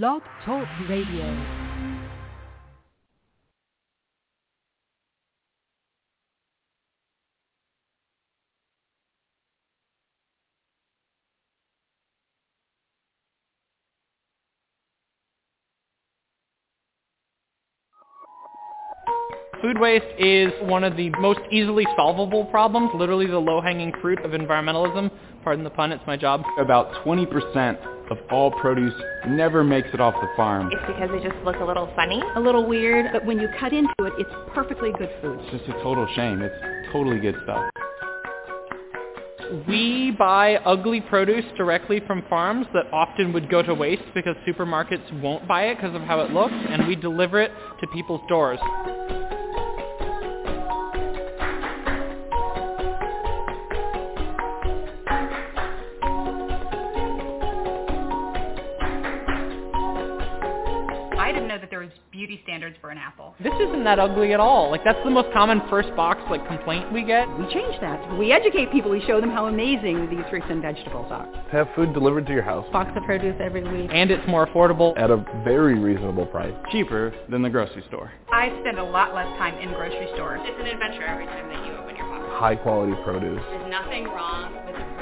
Blog Talk Radio. Food waste is one of the most easily solvable problems, literally the low-hanging fruit of environmentalism. Pardon the pun, it's my job. About 20% of all produce never makes it off the farm. It's because they just look a little funny. A little weird, but when you cut into it, it's perfectly good food. It's just a total shame. It's totally good stuff. We buy ugly produce directly from farms that often would go to waste because supermarkets won't buy it because of how it looks, and we deliver it to people's doors. Beauty standards for an apple. This isn't that ugly at all. Like that's the most common first box like complaint we get. We change that. We educate people. We show them how amazing these fruits and vegetables are. Have food delivered to your house Box of produce every week. And it's more affordable. at a very reasonable price. Cheaper than the grocery store. I spend a lot less time in grocery stores. It's an adventure every time that you open your box. High quality produce. There's nothing wrong with the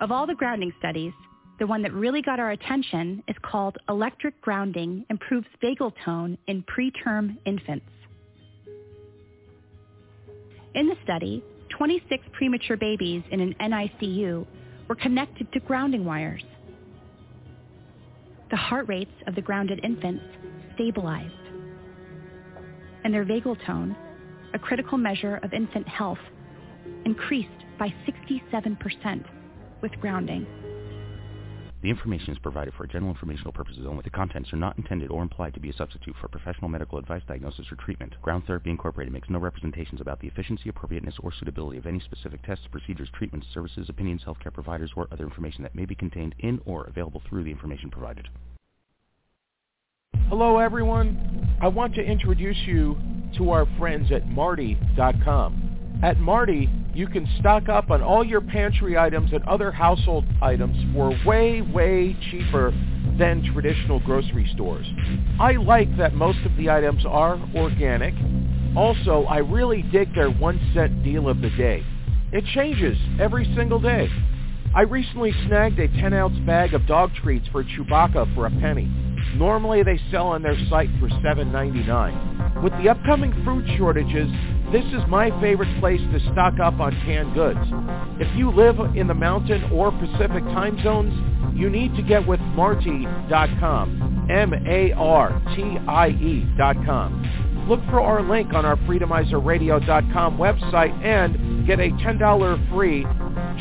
Of all the grounding studies, the one that really got our attention is called Electric Grounding Improves Vagal Tone in Preterm Infants. In the study, 26 premature babies in an NICU were connected to grounding wires. The heart rates of the grounded infants stabilized, and their vagal tone, a critical measure of infant health, increased by 67% with grounding. The information is provided for general informational purposes only. The contents are not intended or implied to be a substitute for professional medical advice, diagnosis, or treatment. Ground Therapy Incorporated makes no representations about the efficiency, appropriateness, or suitability of any specific tests, procedures, treatments, services, opinions, healthcare providers, or other information that may be contained in or available through the information provided. Hello, everyone. I want to introduce you to our friends at Martie.com. At Martie, you can stock up on all your pantry items and other household items for way, way cheaper than traditional grocery stores. I like that most of the items are organic. Also, I really dig their one cent deal of the day. It changes every single day. I recently snagged a 10-ounce bag of dog treats for Chewbacca for a penny. Normally they sell on their site for $7.99. With the upcoming food shortages, this is my favorite place to stock up on canned goods. If you live in the mountain or Pacific time zones, you need to get with Martie.com. M-A-R-T-I-E dot com. Look for our link on our FreedomizerRadio.com website and get a $10 free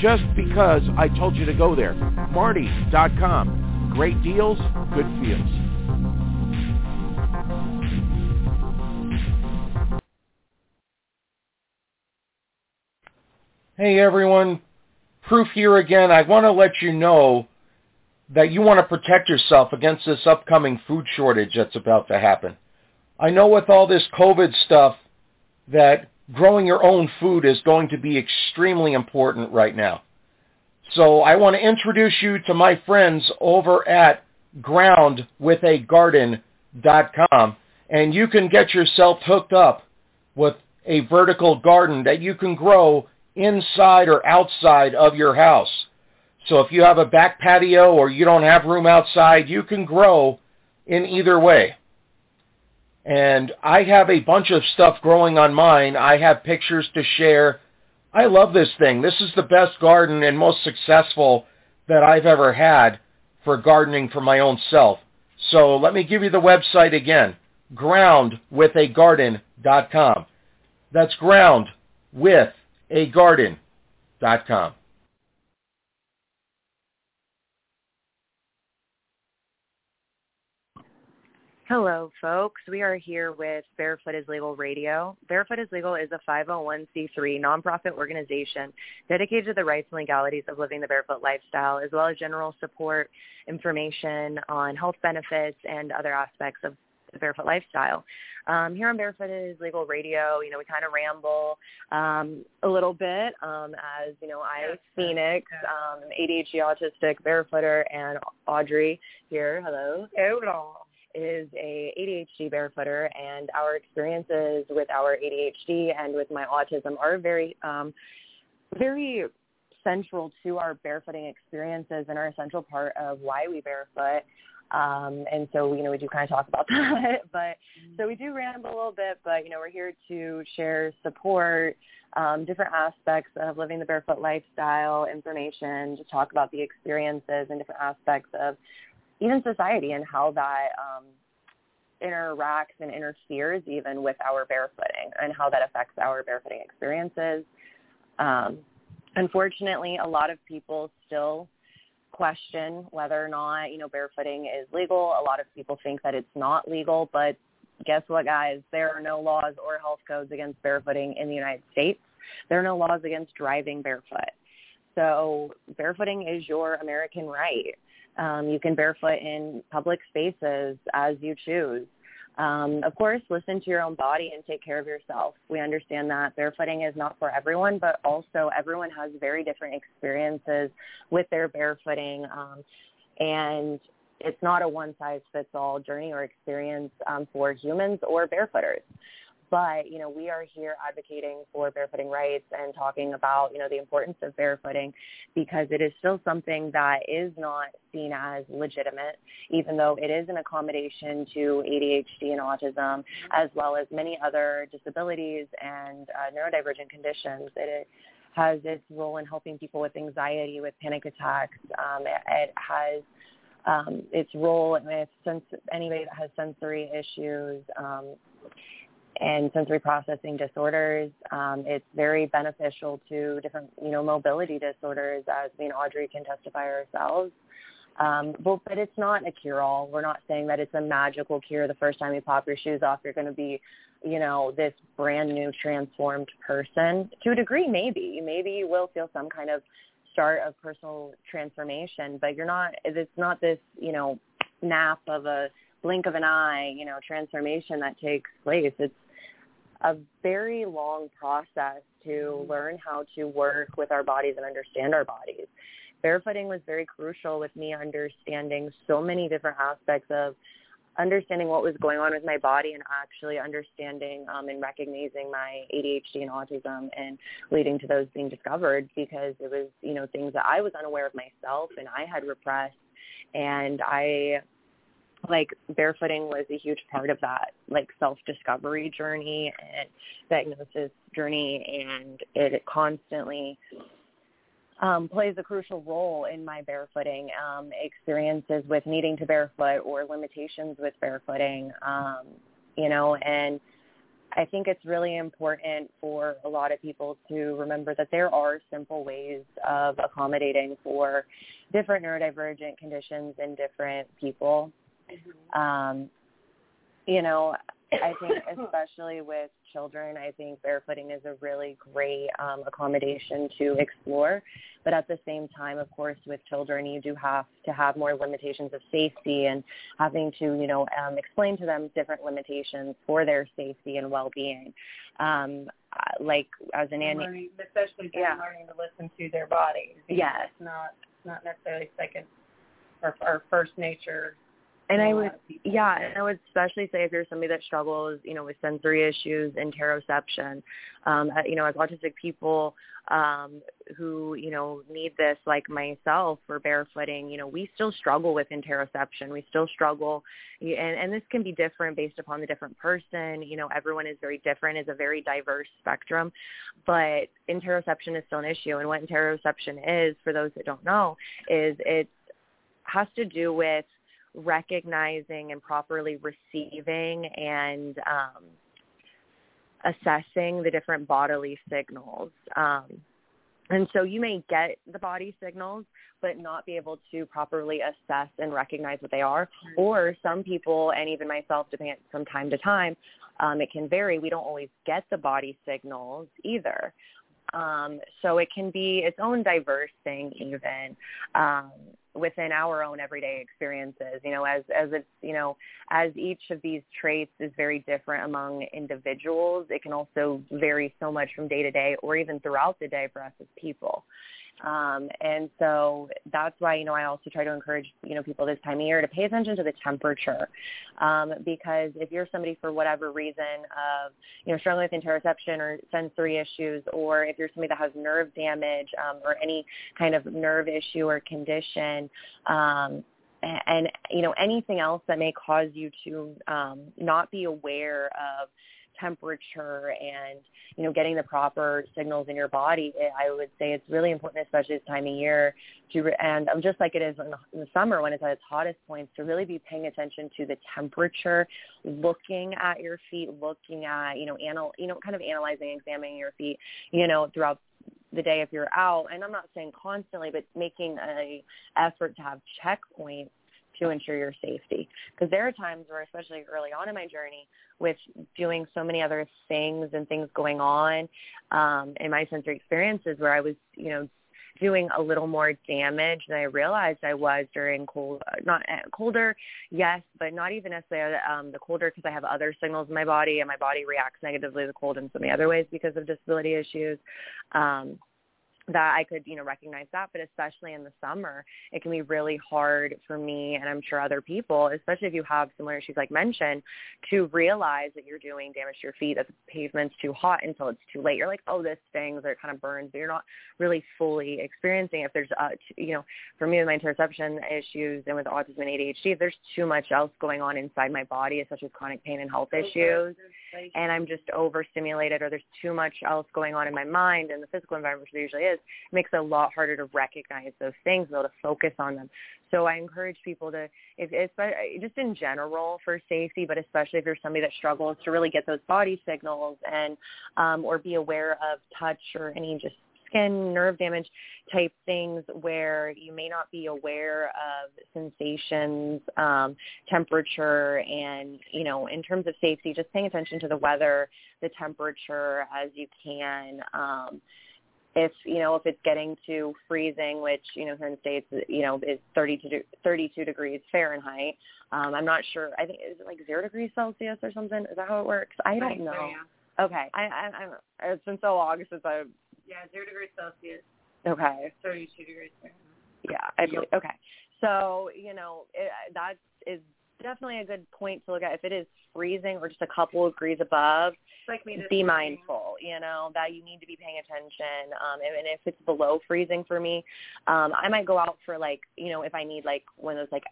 just because I told you to go there. Martie.com. Great deals, good feels. Hey everyone, proof here again. I want to let you know that you want to protect yourself against this upcoming food shortage that's about to happen. I know with all this COVID stuff that growing your own food is going to be extremely important right now. So I want to introduce you to my friends over at groundwithagarden.com and you can get yourself hooked up with a vertical garden that you can grow inside or outside of your house. So if you have a back patio or you don't have room outside, you can grow in either way. And I have a bunch of stuff growing on mine. I have pictures to share. I love this thing. This is the best garden and most successful that I've ever had for gardening for my own self. So let me give you the website again, groundwithagarden.com. That's groundwithagarden.com. Hello, folks. We are here with Barefoot is Legal Radio. Barefoot is Legal is a 501c3 nonprofit organization dedicated to the rights and legalities of living the barefoot lifestyle, as well as general support, information on health benefits, and other aspects of the barefoot lifestyle. Um, here on Barefoot is Legal Radio, you know, we kind of ramble um, a little bit um, as, you know, I, Phoenix, um, ADHD autistic barefooter, and Audrey here, hello. Hello is a ADHD barefooter, and our experiences with our ADHD and with my autism are very, um, very central to our barefooting experiences and are a central part of why we barefoot. Um, and so, you know, we do kind of talk about that, but so we do ramble a little bit, but, you know, we're here to share support, um, different aspects of living the barefoot lifestyle, information, to talk about the experiences and different aspects of even society and how that um, interacts and interferes even with our barefooting and how that affects our barefooting experiences. Um, unfortunately, a lot of people still question whether or not, you know, barefooting is legal. A lot of people think that it's not legal, but guess what, guys? There are no laws or health codes against barefooting in the United States. There are no laws against driving barefoot. So barefooting is your American right. Um, you can barefoot in public spaces as you choose. Um, of course, listen to your own body and take care of yourself. We understand that barefooting is not for everyone, but also everyone has very different experiences with their barefooting. Um, and it's not a one-size-fits-all journey or experience um, for humans or barefooters but you know we are here advocating for barefooting rights and talking about you know the importance of barefooting because it is still something that is not seen as legitimate even though it is an accommodation to ADHD and autism as well as many other disabilities and uh, neurodivergent conditions. It has its role in helping people with anxiety with panic attacks. Um, it, it has um, its role with sens- anybody that has sensory issues. Um, and sensory processing disorders. Um, it's very beneficial to different, you know, mobility disorders, as me and Audrey can testify ourselves. Um, but, but it's not a cure-all. We're not saying that it's a magical cure. The first time you pop your shoes off, you're going to be, you know, this brand new transformed person. To a degree, maybe. Maybe you will feel some kind of start of personal transformation, but you're not. It's not this, you know, nap of a blink of an eye, you know, transformation that takes place. It's a very long process to learn how to work with our bodies and understand our bodies. Barefooting was very crucial with me understanding so many different aspects of understanding what was going on with my body and actually understanding um, and recognizing my ADHD and autism and leading to those being discovered because it was, you know, things that I was unaware of myself and I had repressed and I like barefooting was a huge part of that like self discovery journey and diagnosis journey and it constantly um, plays a crucial role in my barefooting um, experiences with needing to barefoot or limitations with barefooting um, you know and I think it's really important for a lot of people to remember that there are simple ways of accommodating for different neurodivergent conditions in different people Mm-hmm. Um, you know, I think especially with children, I think barefooting is a really great um, accommodation to explore. But at the same time, of course, with children, you do have to have more limitations of safety and having to, you know, um, explain to them different limitations for their safety and well-being. Um, like as an learning, especially yeah. learning to listen to their bodies. Yes, not not necessarily second or, or first nature and I would, yeah, and I would especially say if you're somebody that struggles, you know, with sensory issues, interoception, um, uh, you know, as autistic people um, who, you know, need this, like myself, for barefooting, you know, we still struggle with interoception. We still struggle, and, and this can be different based upon the different person. You know, everyone is very different. It's a very diverse spectrum, but interoception is still an issue. And what interoception is, for those that don't know, is it has to do with recognizing and properly receiving and um, assessing the different bodily signals. Um, And so you may get the body signals, but not be able to properly assess and recognize what they are. Or some people, and even myself, depending from time to time, um, it can vary. We don't always get the body signals either. Um, so it can be its own diverse thing even um, within our own everyday experiences. You know, as as it's you know, as each of these traits is very different among individuals, it can also vary so much from day to day or even throughout the day for us as people. Um, and so that's why, you know, I also try to encourage, you know, people this time of year to pay attention to the temperature. Um, because if you're somebody for whatever reason of, you know, struggling with interoception or sensory issues, or if you're somebody that has nerve damage um, or any kind of nerve issue or condition, um, and you know anything else that may cause you to um, not be aware of temperature and you know getting the proper signals in your body i would say it's really important especially this time of year to and um, just like it is in the, in the summer when it's at its hottest points to really be paying attention to the temperature looking at your feet looking at you know anal you know kind of analyzing examining your feet you know throughout the day if you're out. And i'm not saying constantly but making a effort to have checkpoints to ensure your safety. Because there are times where, especially early on in my journey, with doing so many other things and things going on um, in my sensory experiences, where I was, you know, doing a little more damage than I realized I was during cold, not uh, colder, yes, but not even necessarily um, the colder because I have other signals in my body and my body reacts negatively to the cold in so many other ways because of disability issues. Um, that I could, you know, recognize that. But especially in the summer, it can be really hard for me and I'm sure other people, especially if you have similar issues like mentioned, to realize that you're doing damage to your feet, that the pavement's too hot until it's too late. You're like, oh, this stings or it kind of burns, but you're not really fully experiencing if there's, uh, you know, for me with my interoception issues and with autism and ADHD, if there's too much else going on inside my body, especially with chronic pain and health issues, and I'm just overstimulated or there's too much else going on in my mind and the physical environment, which there usually is, it makes it a lot harder to recognize those things, able to focus on them. So I encourage people to, if it's just in general for safety, but especially if you're somebody that struggles to really get those body signals and um, or be aware of touch or any just skin nerve damage type things where you may not be aware of sensations, um, temperature, and you know, in terms of safety, just paying attention to the weather, the temperature as you can. Um, if you know if it's getting to freezing, which you know here in the states you know is 32 32 degrees Fahrenheit. Um, I'm not sure. I think is it like zero degrees Celsius or something? Is that how it works? I don't know. So, yeah. Okay, I, I, I it's been so long since I. Yeah, zero degrees Celsius. Okay. Thirty-two degrees Fahrenheit. Yeah, I believe. Okay, so you know it, that is definitely a good point to look at. If it is freezing or just a couple of degrees above, like me be mindful, you know, that you need to be paying attention. Um, and, and if it's below freezing for me, um, I might go out for like, you know, if I need like one of those like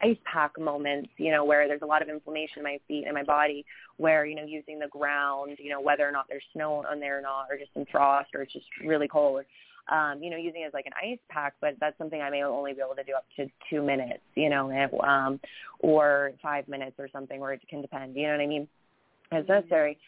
ice pack moments, you know, where there's a lot of inflammation in my feet and my body, where, you know, using the ground, you know, whether or not there's snow on there or not, or just some frost or it's just really cold, um, you know, using it as like an ice pack, but that's something I may only be able to do up to two minutes, you know, um, or five minutes or something, or it can depend, you know what I mean, as mm-hmm. necessary.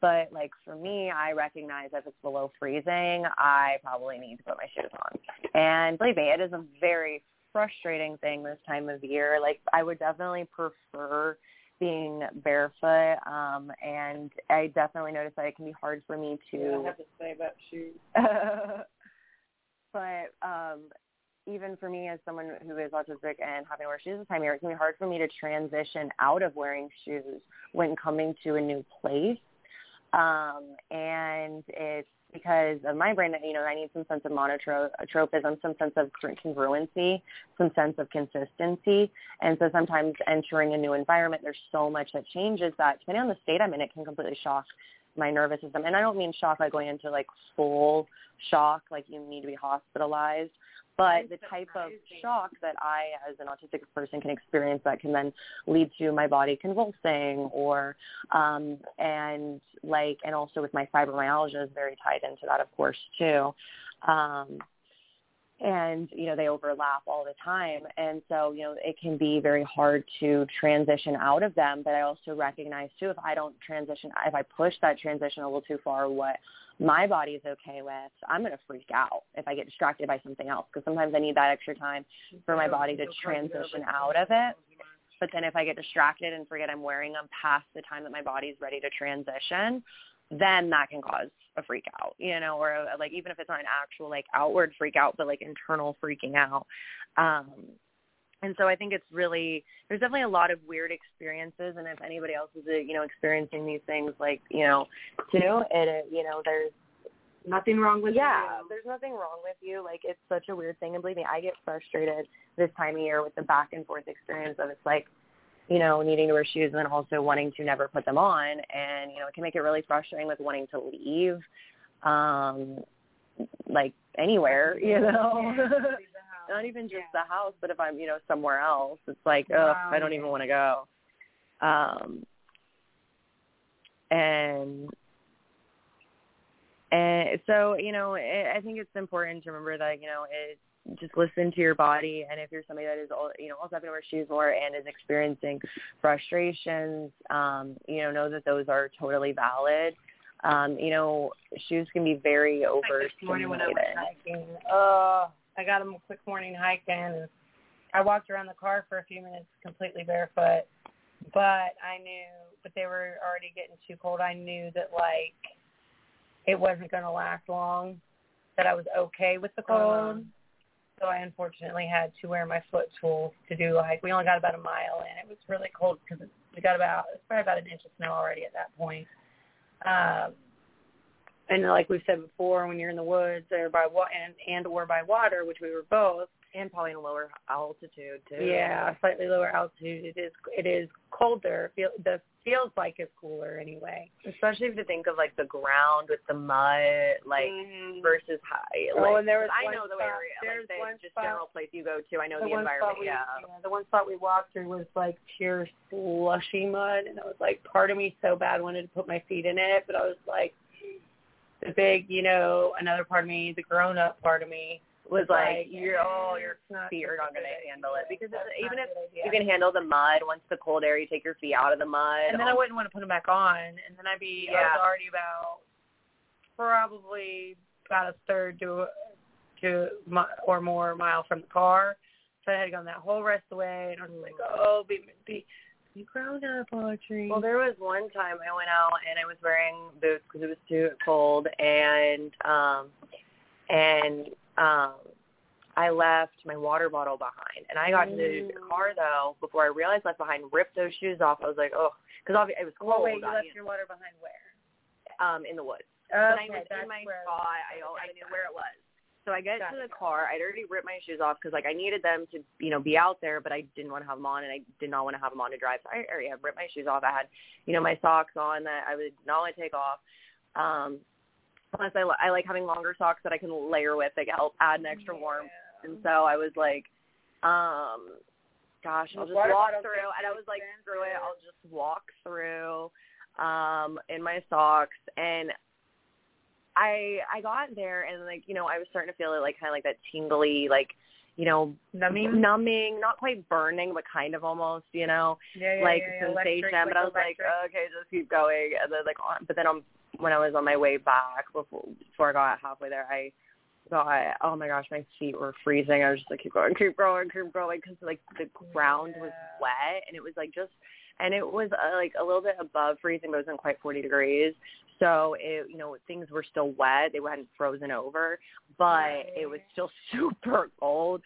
But like for me, I recognize if it's below freezing, I probably need to put my shoes on. And believe me, it is a very frustrating thing this time of year. Like I would definitely prefer being barefoot um and I definitely notice that it can be hard for me to yeah, I have to say about shoes. but um even for me as someone who is autistic and having to wear shoes this time of year, it can be hard for me to transition out of wearing shoes when coming to a new place. Um, and it's because of my brain that, you know, I need some sense of monotropism, some sense of congruency, some sense of consistency. And so sometimes entering a new environment, there's so much that changes that depending on the state I'm in, it can completely shock my nervous system. And I don't mean shock like going into like full shock, like you need to be hospitalized, but the type of shock that I, as an autistic person, can experience that can then lead to my body convulsing, or um, and like, and also with my fibromyalgia is very tied into that, of course, too. Um, and you know they overlap all the time. And so you know it can be very hard to transition out of them. But i also recognize too if i don't transition if i push that transition a little too far what my body is okay with, I'm going to freak out if I get distracted by something else. Because sometimes I need that extra time for my body to transition out of it. But then if I get distracted and forget I'm wearing them past the time that my body's ready to transition, then that can cause a freak out, you know, or a, like even if it's not an actual like outward freak out, but like internal freaking out. Um, and so I think it's really there's definitely a lot of weird experiences, and if anybody else is uh, you know experiencing these things like you know too, it you know there's nothing wrong with yeah, you. there's nothing wrong with you. Like it's such a weird thing, and believe me, I get frustrated this time of year with the back and forth experience of it's like you know, needing to wear shoes and then also wanting to never put them on. And, you know, it can make it really frustrating with wanting to leave, um, like anywhere, you know. Not even just the house, but if I'm, you know, somewhere else, it's like, oh, Wow. I don't even want to go. Um, and and so, you know, I I think it's important to remember that, you know, it just listen to your body and if you're somebody that is you know also having to wear shoes more and is experiencing frustrations um you know know that those are totally valid um you know shoes can be very Like this morning when I overstimulated hiking, uh, I got a quick morning hike in, and I walked around the car for a few minutes completely barefoot. But I knew, but they were already getting too cold. I knew that like it wasn't going to last long. That I was okay with the cold. Uh-huh. So I unfortunately had to wear my foot tools to do a hike. We only got about a mile in. It was really cold because we got about it's probably about an inch of snow already at that point. Um, and like we've said before, when you're in the woods or by wa- and and or by water, which we were both, and probably in a lower altitude too yeah, slightly lower altitude, it is it is colder. Feel the feels like it's cooler anyway. especially if you think of like the ground with the mud like Mhm. versus high Oh, and there was I know the spot- area there's like one just spot- general place you go to I know the, one environment we, yeah The one spot we walked through was like pure slushy mud, and it was like part of me so bad wanted to put my feet in it, but I was like, the big, you know, another part of me, the grown up part of me, was like, like, you're oh your feet are not going to handle it. Because even if you can handle the mud once the cold air you take your feet out of the mud. And then I wouldn't want to put them back on, and then I'd be I was already about probably about a third to to or more mile from the car, so I had gone that whole rest of the way, and I was like, oh, be be be grown up, Audrey. Well, there was one time I went out and I was wearing boots because it was too cold, and um, and um, I left my water bottle behind, and I got into the Mm. car though before I realized I left behind. Ripped those shoes off. I was like, oh, because obviously it was cold. Well, wait, you I- left your water behind where? um, in the woods. Okay, but I was that's in my where- spot. I, I knew where it was. So I get to the car. I'd already ripped my shoes off because like I needed them to you know be out there, but I didn't want to have them on, and I did not want to have them on to drive. So I already had ripped my shoes off. I had you know my socks on that I would not want to take off. Um, plus I, li- I like having longer socks that I can layer with that help add an extra warmth. And so I was like, um, gosh, I'll just walk through. And I was like, screw it. I'll just walk through um in my socks and I I got there and like, you know, I was starting to feel it like kind of like that tingly like, you know, Numbing? numbing, not quite burning, but kind of almost, you know, Yeah, yeah, like yeah, yeah. sensation. Electric, but I was like, okay, just keep going. And then like, on, but then on when I was on my way back before before I got halfway there, I thought, oh my gosh, my feet were freezing. I was just like, keep going, keep going, keep going, because like the ground was wet and it was like just, and it was uh, like a little bit above freezing, but it wasn't quite 40 degrees. So it, you know, things were still wet. They hadn't frozen over, but it was still super cold.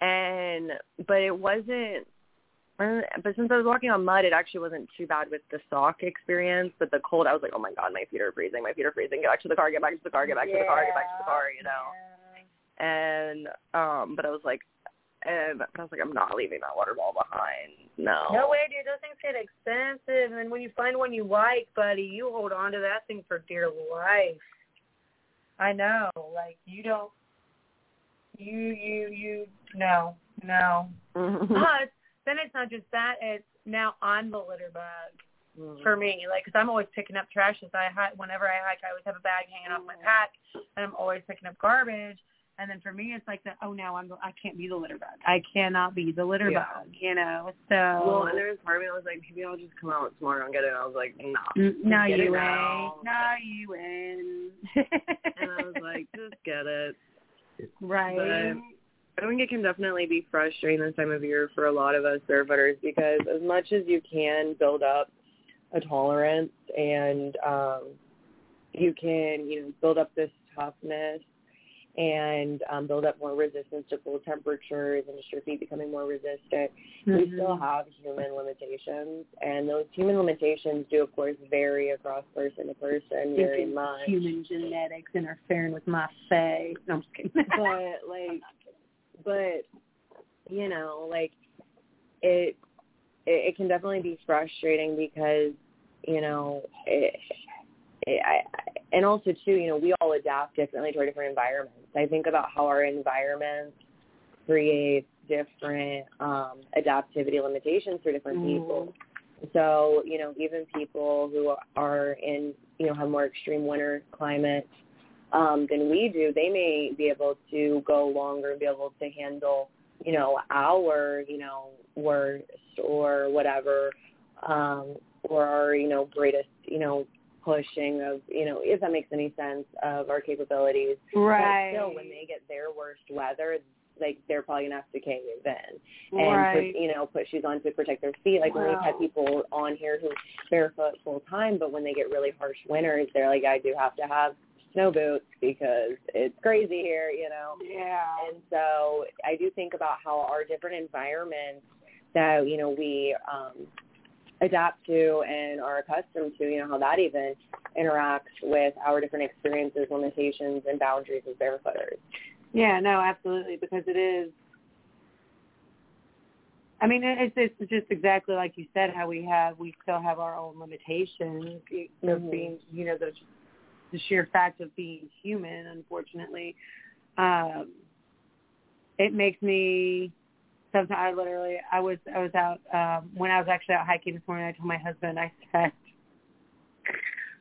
And but it wasn't. Uh, But since I was walking on mud, it actually wasn't too bad with the sock experience. But the cold, I was like, oh my god, my feet are freezing. My feet are freezing. Get back to the car. Get back to the car. Get back to the car. Get back to the car. You know. And um, but I was like, and I was like, I'm not leaving that water ball behind. No. No way, dude. Those things get expensive, and when you find one you like, buddy, you hold on to that thing for dear life. I know, like you don't. You you you no no. But not just that; it's now I'm the litter bug mm-hmm. for me. Like, because I'm always picking up trash. As I hike, whenever I hike, I always have a bag hanging off my mm-hmm. pack, and I'm always picking up garbage. And then for me, it's like that. oh no, I'm I can't be the litter bug. I cannot be the litter Yeah. bug. You know. So Well, and there was part of me that was like, maybe I'll just come out tomorrow and get it. And I was like, no. N- no, you now. ain't. No, you ain't. And I was like, just get it. right. But I think it can definitely be frustrating this time of year for a lot of us barefooters because as much as you can build up a tolerance and um you can, you know, build up this toughness and um, build up more resistance to cold temperatures and just your feet becoming more resistant, we Mhm. still have human limitations. And those human limitations do, of course, vary across person to person very much. Human genetics interfering with my face. No, I'm just kidding. but like but you know like it it, it can definitely be frustrating because you know it, it I and also too you know we all adapt differently to our different environments. I think about how our environments create different um adaptivity limitations for different people. So you know even people who are in you know have more extreme winter climates um, than we do, they may be able to go longer and be able to handle, you know, our, you know, worst or whatever, um, or our, you know, greatest, you know, pushing of, you know, if that makes any sense, of our capabilities. Right. But still, when they get their worst weather, like they're probably gonna have to cave in and Right. put, you know put shoes on to protect their feet. Like when we've had people on here who barefoot full time, but when they get really harsh winters, they're like, I do have to have snow boots because it's crazy here, you know. Yeah. And so I do think about how our different environments that you know we um, adapt to and are accustomed to, you know, how that even interacts with our different experiences, limitations, and boundaries as barefooters. Yeah, no, absolutely, because it is. I mean, it's it's just exactly like you said. How we have, we still have our own limitations of Mhm. being, you know, the the sheer fact of being human. Unfortunately, um, it makes me. Sometimes I literally, I was I was out um, when I was actually out hiking this morning. I told my husband, I said,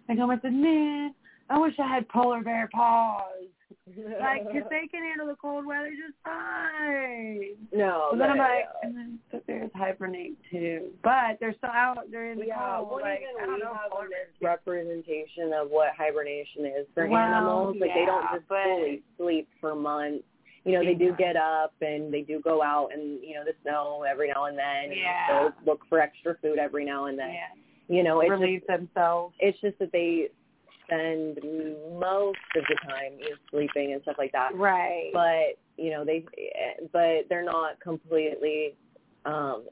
I told him, I said, man, I wish I had polar bear paws. Like, 'cause they can handle the cold weather just fine. No, But then I'm like, and then the bears hibernate too. But they're still out. They're in the yeah, cold. well, like, even I don't we know. have a misrepresentation of what hibernation is for Well, animals. Like they don't just but- fully sleep for months. You know, they do get up and they do go out and you know the snow every now and then. and Yeah. they'll look for extra food every now and then. Yeah. You know, it's Relieve just, themselves. it's just that they spend most of the time you know, sleeping and stuff like that. Right. But you know they, but they're not completely um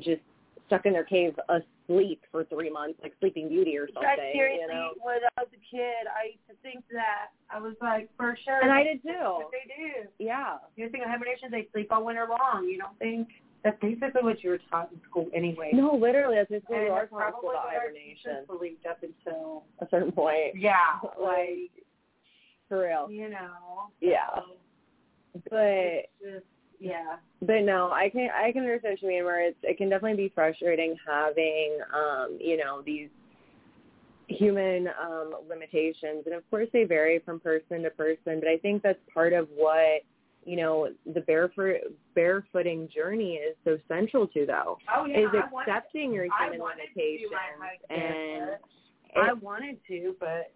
just stuck in their cave asleep for three months like Sleeping Beauty or something. That seriously, you know. when I was a kid, I used to think that. I was like, for sure. And I did too. But they do. Yeah. You think of hibernation, they sleep all winter long. You don't think that's basically what you were taught in school anyway. No, literally, that's basically and we are taught in school about what hibernation. believed up until A certain point. yeah, Like, like for real. you know. Yeah. so But just yeah. but no, I can I can understand what you mean where it's it can definitely be frustrating having um, you know, these human um limitations and of course they vary from person to person, but I think that's part of what you know the barefoot barefooting journey is so central to though Oh yeah. is I wanted- accepting your human limitations and I wanted to, but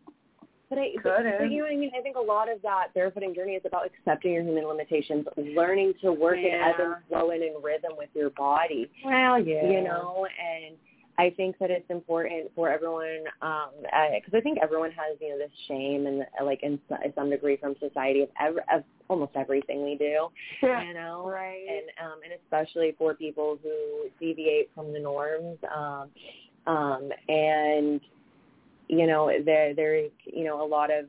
But I, but, but you know what I mean? I think a lot of that barefooting journey is about accepting your human limitations, learning to work in ebb and Yeah. flow and in rhythm with your body. well, yeah. You know, and I think that it's important for everyone, um, because I think everyone has you know this shame and uh, like in some degree from society of, ev- of almost everything we do. You know, Right. and um, and especially for people who deviate from the norms, um, um, and you know there there's you know a lot of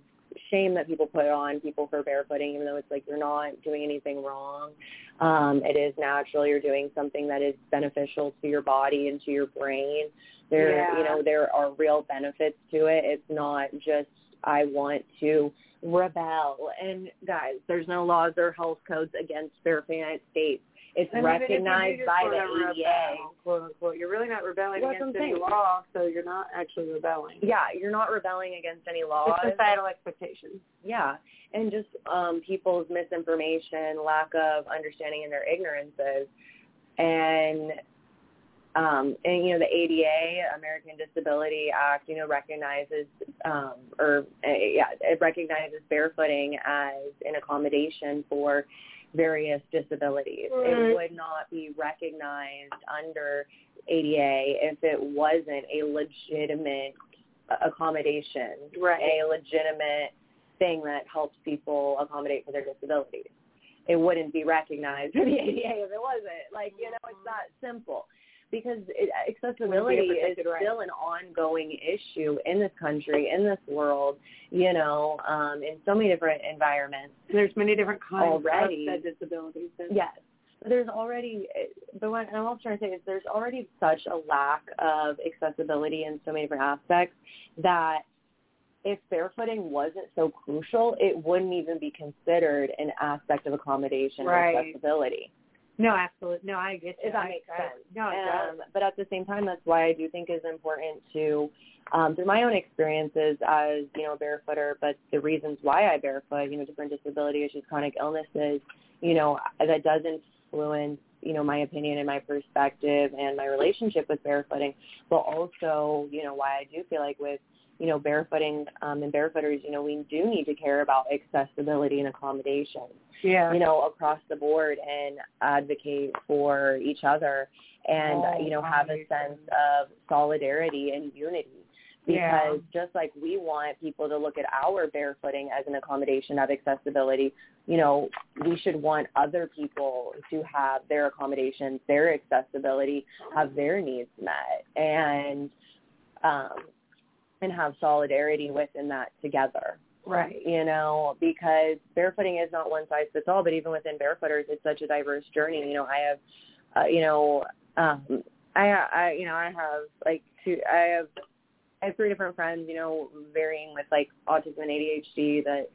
shame that people put on people for barefooting, even though it's like you're not doing anything wrong. Um, it is natural. You're doing something that is beneficial to your body and to your brain. There, Yeah. you know, there are real benefits to it. It's not just I want to rebel. And guys, there's no laws or health codes against barefooting in the United States. It's And even if you do recognized by the ADA. rebel, quote unquote, you're really not rebelling what against any law, so you're not actually rebelling. Yeah, you're not rebelling against any law. It's societal expectations. Yeah, and just um, people's misinformation, lack of understanding, and their ignorances, and um, and you know the ADA, American Disability Act, you know recognizes um, or uh, yeah, it recognizes barefooting as an accommodation for various disabilities. Right. It would not be recognized under ADA if it wasn't a legitimate accommodation, Right. a legitimate thing that helps people accommodate for their disabilities. It wouldn't be recognized for the ADA if it wasn't. Like, you know, it's mm-hmm. that simple. Because it, accessibility Wouldn't be a is right. still an ongoing issue in this country, in this world, you know, um, in so many different environments. There's many different kinds Already. of disabilities. Yes. There's already, but what I'm also trying to say is there's already such a lack of accessibility in so many different aspects that if barefooting wasn't so crucial, it wouldn't even be considered an aspect of accommodation Right. or accessibility. No, absolutely. No, I get you. If that makes I- sense. No, Um, but at the same time, that's why I do think it's important to, um, through my own experiences as, you know, a barefooter, but the reasons why I barefoot, you know, different disability issues, chronic illnesses, you know, that does influence, you know, my opinion and my perspective and my relationship with barefooting, but also, you know, why I do feel like with, you know, barefooting um, and barefooters, you know, we do need to care about accessibility and accommodation Yeah. you know, across the board and advocate for each other and, Oh, you know, have a sense of solidarity and unity. Yeah. Because just like we want people to look at our barefooting as an accommodation of accessibility, you know, we should want other people to have their accommodations, their accessibility, have their needs met and um and have solidarity within that together Right. you know, because barefooting is not one size fits all, but even within barefooters, it's such a diverse journey. You know, I have, uh, you know, um, I, I, you know, I have like two, I have, I have three different friends, you know, varying with like autism and ADHD that,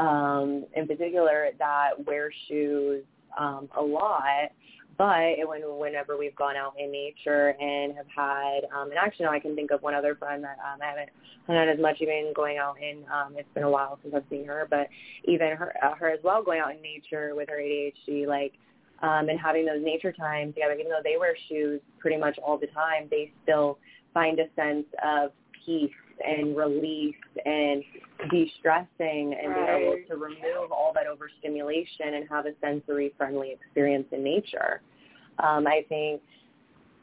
um, in particular that wear shoes, um, a lot. But when whenever we've gone out in nature and have had, um, and actually now I can think of one other friend that um, I haven't hung out as much even going out in. Um, it's been a while since I've seen her, but even her, uh, her as well going out in nature with her ADHD, like, um, and having those nature times together. Even though they wear shoes pretty much all the time, they still find a sense of peace and release and de-stressing and being able to remove all that overstimulation and have a sensory friendly experience in nature. Um, I think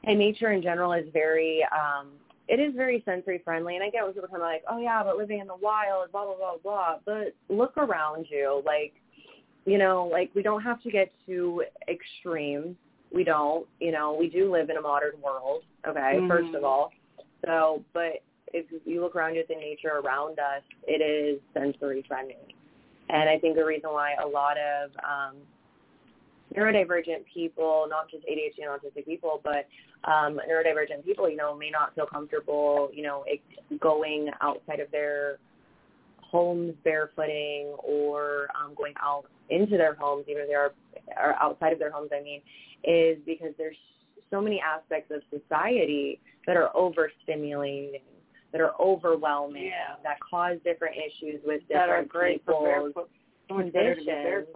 and nature in general is very um it is very sensory friendly and I get when people come like, Oh yeah, but living in the wild, blah blah blah blah but look around you. Like you know, like we don't have to get too extreme. We don't, you know, we do live in a modern world, okay, Mhm. first of all. So but if you look around at the nature around us, it is sensory friendly. And I think the reason why a lot of um neurodivergent people, not just ADHD and autistic people, but um, neurodivergent people, you know, may not feel comfortable, you know, going outside of their homes barefooting or um, going out into their homes, even if they are, are outside of their homes, I mean, is because there's so many aspects of society that are overstimulating, that are overwhelming, Yeah. that cause different issues with That are different people's barefoot. So much better to be conditions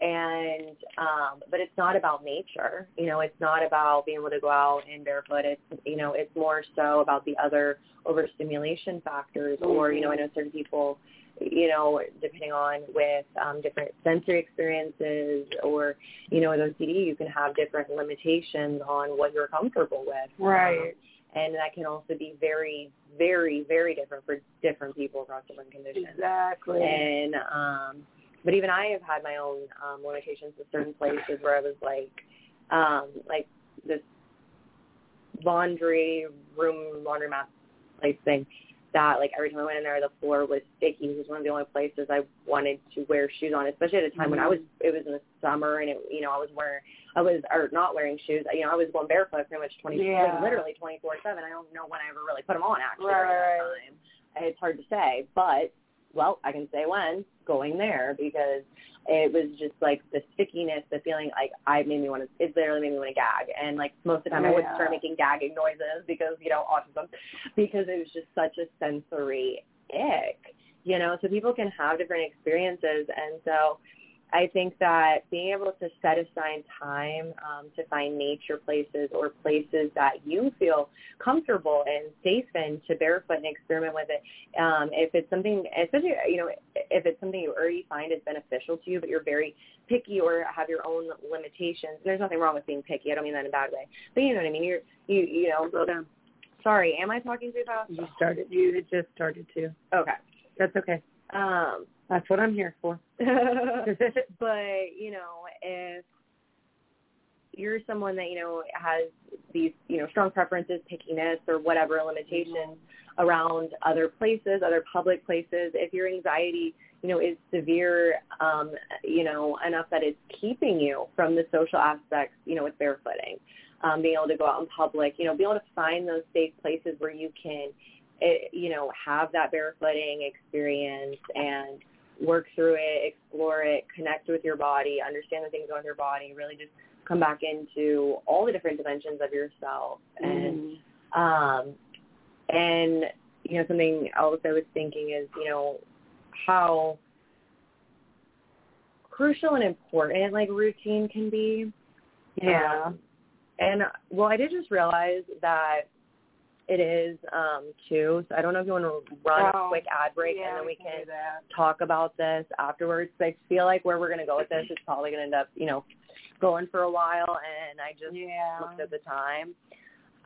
and um but it's not about nature you know it's not about being able to go out in barefoot it's you know it's more so about the other overstimulation factors or you know i know certain people you know depending on with um different sensory experiences or you know with ocd you can have different limitations on what you're comfortable with Right. Um, and that can also be very very very different for different people across different conditions Exactly. and um but even I have had my own um limitations with certain places where I was like um like this laundry room laundromat place thing that like every time I went in there the floor was sticky. It was one of the only places I wanted to wear shoes on, especially at a time when I mm-hmm. was it was in the summer and it you know, I was wearing I was or not wearing shoes. You know, I was going barefoot pretty much twenty Yeah. like, literally twenty four seven. I don't know when I ever really put them on actually Right, during that time. It's hard to say, but well, I can say when, going there because it was just like the stickiness, the feeling like I made me want to, it literally made me want to gag. And like most of the time I would Yeah. start making gagging noises because, you know, autism, because it was just such a sensory ick, you know, so people can have different experiences. And so I think that being able to set aside time um, to find nature places or places that you feel comfortable and safe in to barefoot and experiment with it. Um, if it's something, especially you know, if it's something you already find is beneficial to you, but you're very picky or have your own limitations. There's nothing wrong with being picky. I don't mean that in a bad way, but you know what I mean. You're you you know. Slow down. Sorry, am I talking too fast? You started. You just started to. Okay. That's okay. Um, That's what I'm here for. but you know, if you're someone that you know has these you know strong preferences, pickiness, or whatever limitations around other places, other public places, if your anxiety you know is severe, um, you know enough that it's keeping you from the social aspects, you know, with barefooting, um, being able to go out in public, you know, be able to find those safe places where you can, eh, you know, have that barefooting experience and work through it, explore it, connect with your body, understand the things going on with your body, really just come back into all the different dimensions of yourself. And um and you know, something else I was thinking is, you know, how crucial and important like routine can be. Yeah. Um, and well, I did just realize that it is um too. So I don't know if you want to run Oh, a quick ad break yeah, and then we can can talk about this afterwards. I feel like where we're gonna go with this is probably gonna end up, you know, going for a while and I just Yeah. looked at the time.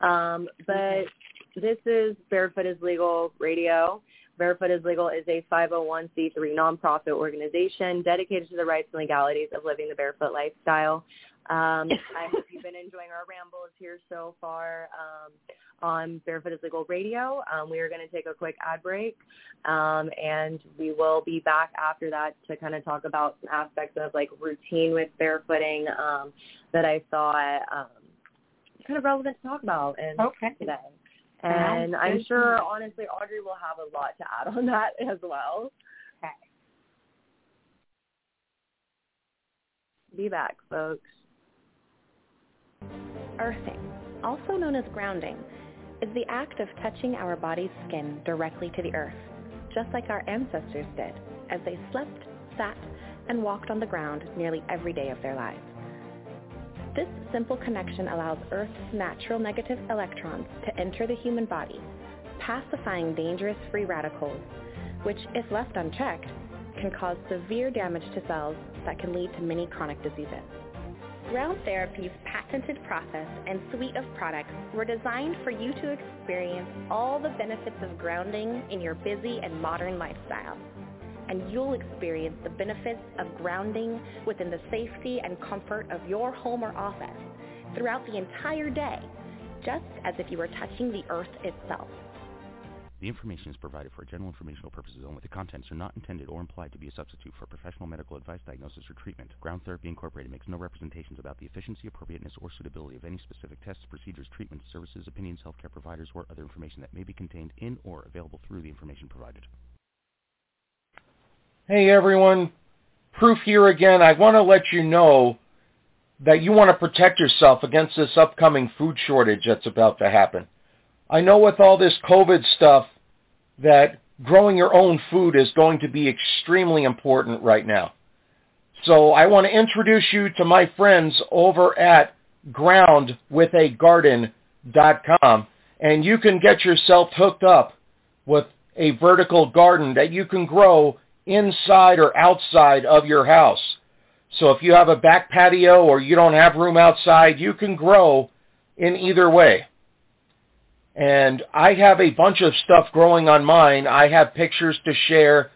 Um, but this is Barefoot is Legal Radio. Barefoot is Legal is a 501c3 nonprofit organization dedicated to the rights and legalities of living the barefoot lifestyle. Um, I hope you've been enjoying our rambles here so far um, on Barefoot is Legal Radio. Um, we are going to take a quick ad break, um, and we will be back after that to kind of talk about some aspects of like routine with barefooting um, that I thought um, kind of relevant to talk about and Okay. today. And I'm good. sure, honestly, Audrey will have a lot to add on that as well. Okay. Be back, folks. Earthing, also known as grounding, is the act of touching our body's skin directly to the earth, just like our ancestors did as they slept, sat, and walked on the ground nearly every day of their lives. This simple connection allows Earth's natural negative electrons to enter the human body, pacifying dangerous free radicals, which, if left unchecked, can cause severe damage to cells that can lead to many chronic diseases. Ground Therapy's patented process and suite of products were designed for you to experience all the benefits of grounding in your busy and modern lifestyle. And you'll experience the benefits of grounding within the safety and comfort of your home or office throughout the entire day, just as if you were touching the earth itself. The information is provided for general informational purposes only. The contents are not intended or implied to be a substitute for professional medical advice, diagnosis, or treatment. Ground Therapy Incorporated makes no representations about the efficiency, appropriateness, or suitability of any specific tests, procedures, treatments, services, opinions, healthcare providers, or other information that may be contained in or available through the information provided. Hey everyone, Proof here again. I want to let you know that you want to protect yourself against this upcoming food shortage that's about to happen. I know with all this COVID stuff that growing your own food is going to be extremely important right now. So I want to introduce you to my friends over at groundwithagarden.com and you can get yourself hooked up with a vertical garden that you can grow inside or outside of your house. So if you have a back patio or you don't have room outside, you can grow in either way. And I have a bunch of stuff growing on mine. I have pictures to share.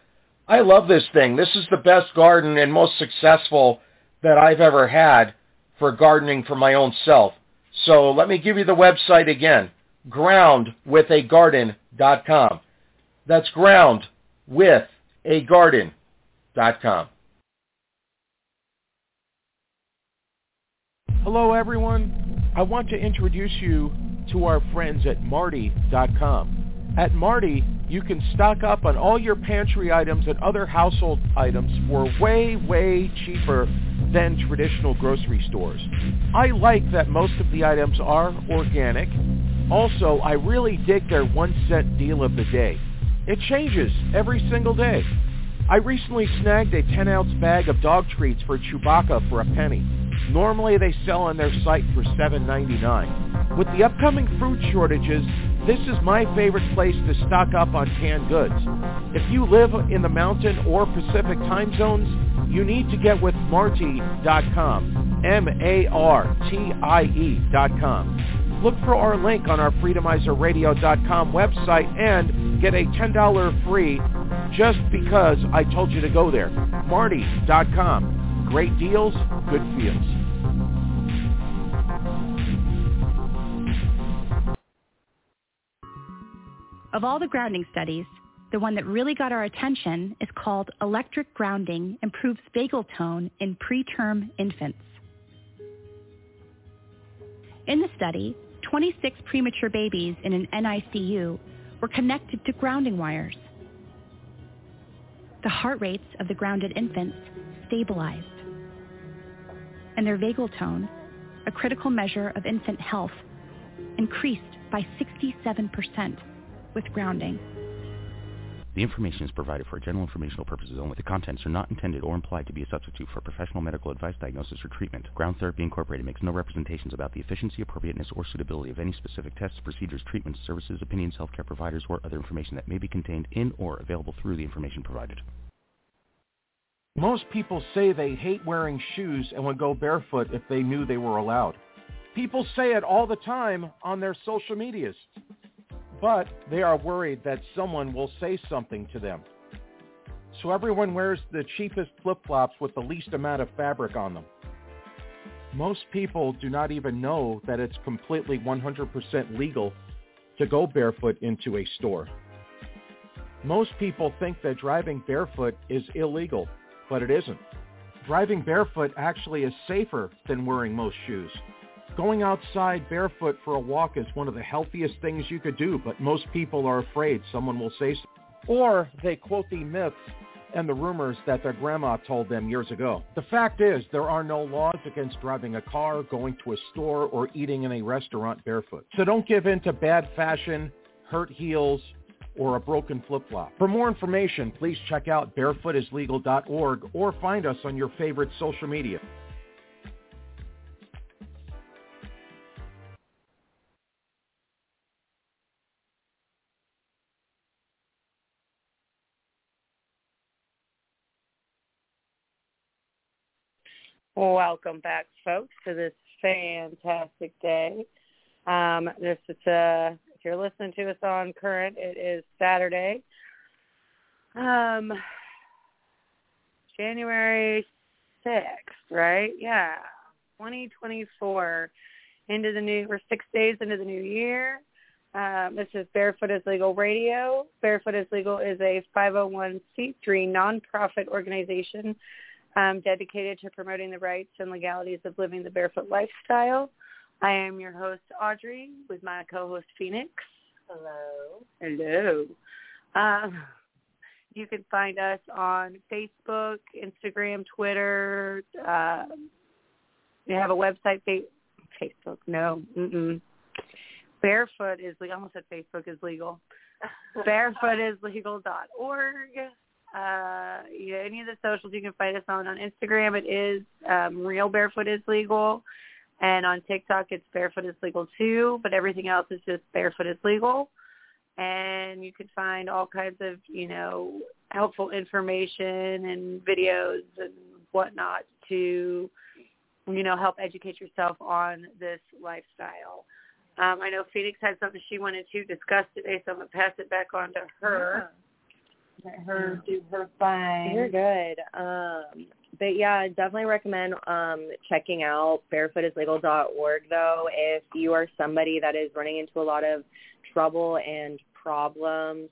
I love this thing. This is the best garden and most successful that I've ever had for gardening for my own self. So let me give you the website again, groundwithagarden.com. That's groundwithagarden.com. Hello, everyone. I want to introduce you to our friends at Martie.com. At Martie, you can stock up on all your pantry items and other household items for way, way cheaper than traditional grocery stores. I like that most of the items are organic. Also, I really dig their one cent deal of the day. It changes every single day. I recently snagged a 10 ounce bag of dog treats for Chewbacca for a penny. Normally they sell on their site for $7.99. With the upcoming fruit shortages, this is my favorite place to stock up on canned goods. If you live in the mountain or Pacific time zones, you need to get with Martie.com, M-A-R-T-I-E dot com. Look for our link on our FreedomizerRadio.com website and get a $10 free just because I told you to go there. Martie.com. Great deals, good feels. Of all the grounding studies, the one that really got our attention is called Electric Grounding Improves Vagal Tone in Preterm Infants. In the study, 26 premature babies in an NICU were connected to grounding wires. The heart rates of the grounded infants stabilized, and their vagal tone, a critical measure of infant health, increased by 67% with grounding. The information is provided for general informational purposes only. The contents are not intended or implied to be a substitute for professional medical advice, diagnosis, or treatment. Ground Therapy Incorporated makes no representations about the efficiency, appropriateness, or suitability of any specific tests, procedures, treatments, services, opinions, healthcare providers, or other information that may be contained in or available through the information provided. Most people say they hate wearing shoes and would go barefoot if they knew they were allowed. People say it all the time on their social medias but they are worried that someone will say something to them. So everyone wears the cheapest flip-flops with the least amount of fabric on them. Most people do not even know that it's completely 100% legal to go barefoot into a store. Most people think that driving barefoot is illegal, but it isn't. Driving barefoot actually is safer than wearing most shoes. Going outside barefoot for a walk is one of the healthiest things you could do, but most people are afraid someone will say so. Or they quote the myths and the rumors that their grandma told them years ago. The fact is, there are no laws against driving a car, going to a store, or eating in a restaurant barefoot. So don't give in to bad fashion, hurt heels, or a broken flip-flop. For more information, please check out barefootislegal.org or find us on your favorite social media. Welcome back, folks, to this fantastic day. Um, this is if you're listening to us on current, it is Saturday, um, January sixth, right? Yeah, 2024. Into the new, we're six days into the new year. Um, this is Barefoot is Legal Radio. Barefoot is Legal is a 501c3 nonprofit organization um, dedicated to promoting the rights and legalities of living the barefoot lifestyle. I am your host, Audrey, with my co-host, Phoenix. Hello. Hello. Um, you can find us on Facebook, Instagram, Twitter. Uh, we have a website, fa- Facebook. No. Mm-mm. Barefoot is legal. I almost said Facebook is legal. Barefootislegal.org uh, yeah, any of the socials you can find us on. On Instagram, it is um, Real Barefoot is Legal, and on TikTok, it's Barefoot is Legal too. But everything else is just Barefoot is Legal, and you can find all kinds of you know helpful information and videos and whatnot to you know help educate yourself on this lifestyle. Um, I know Phoenix had something she wanted to discuss today, so I'm gonna pass it back on to her. Yeah let her do her thing. You're good. Um, but yeah, I definitely recommend um, checking out barefootislegal.org though if you are somebody that is running into a lot of trouble and problems.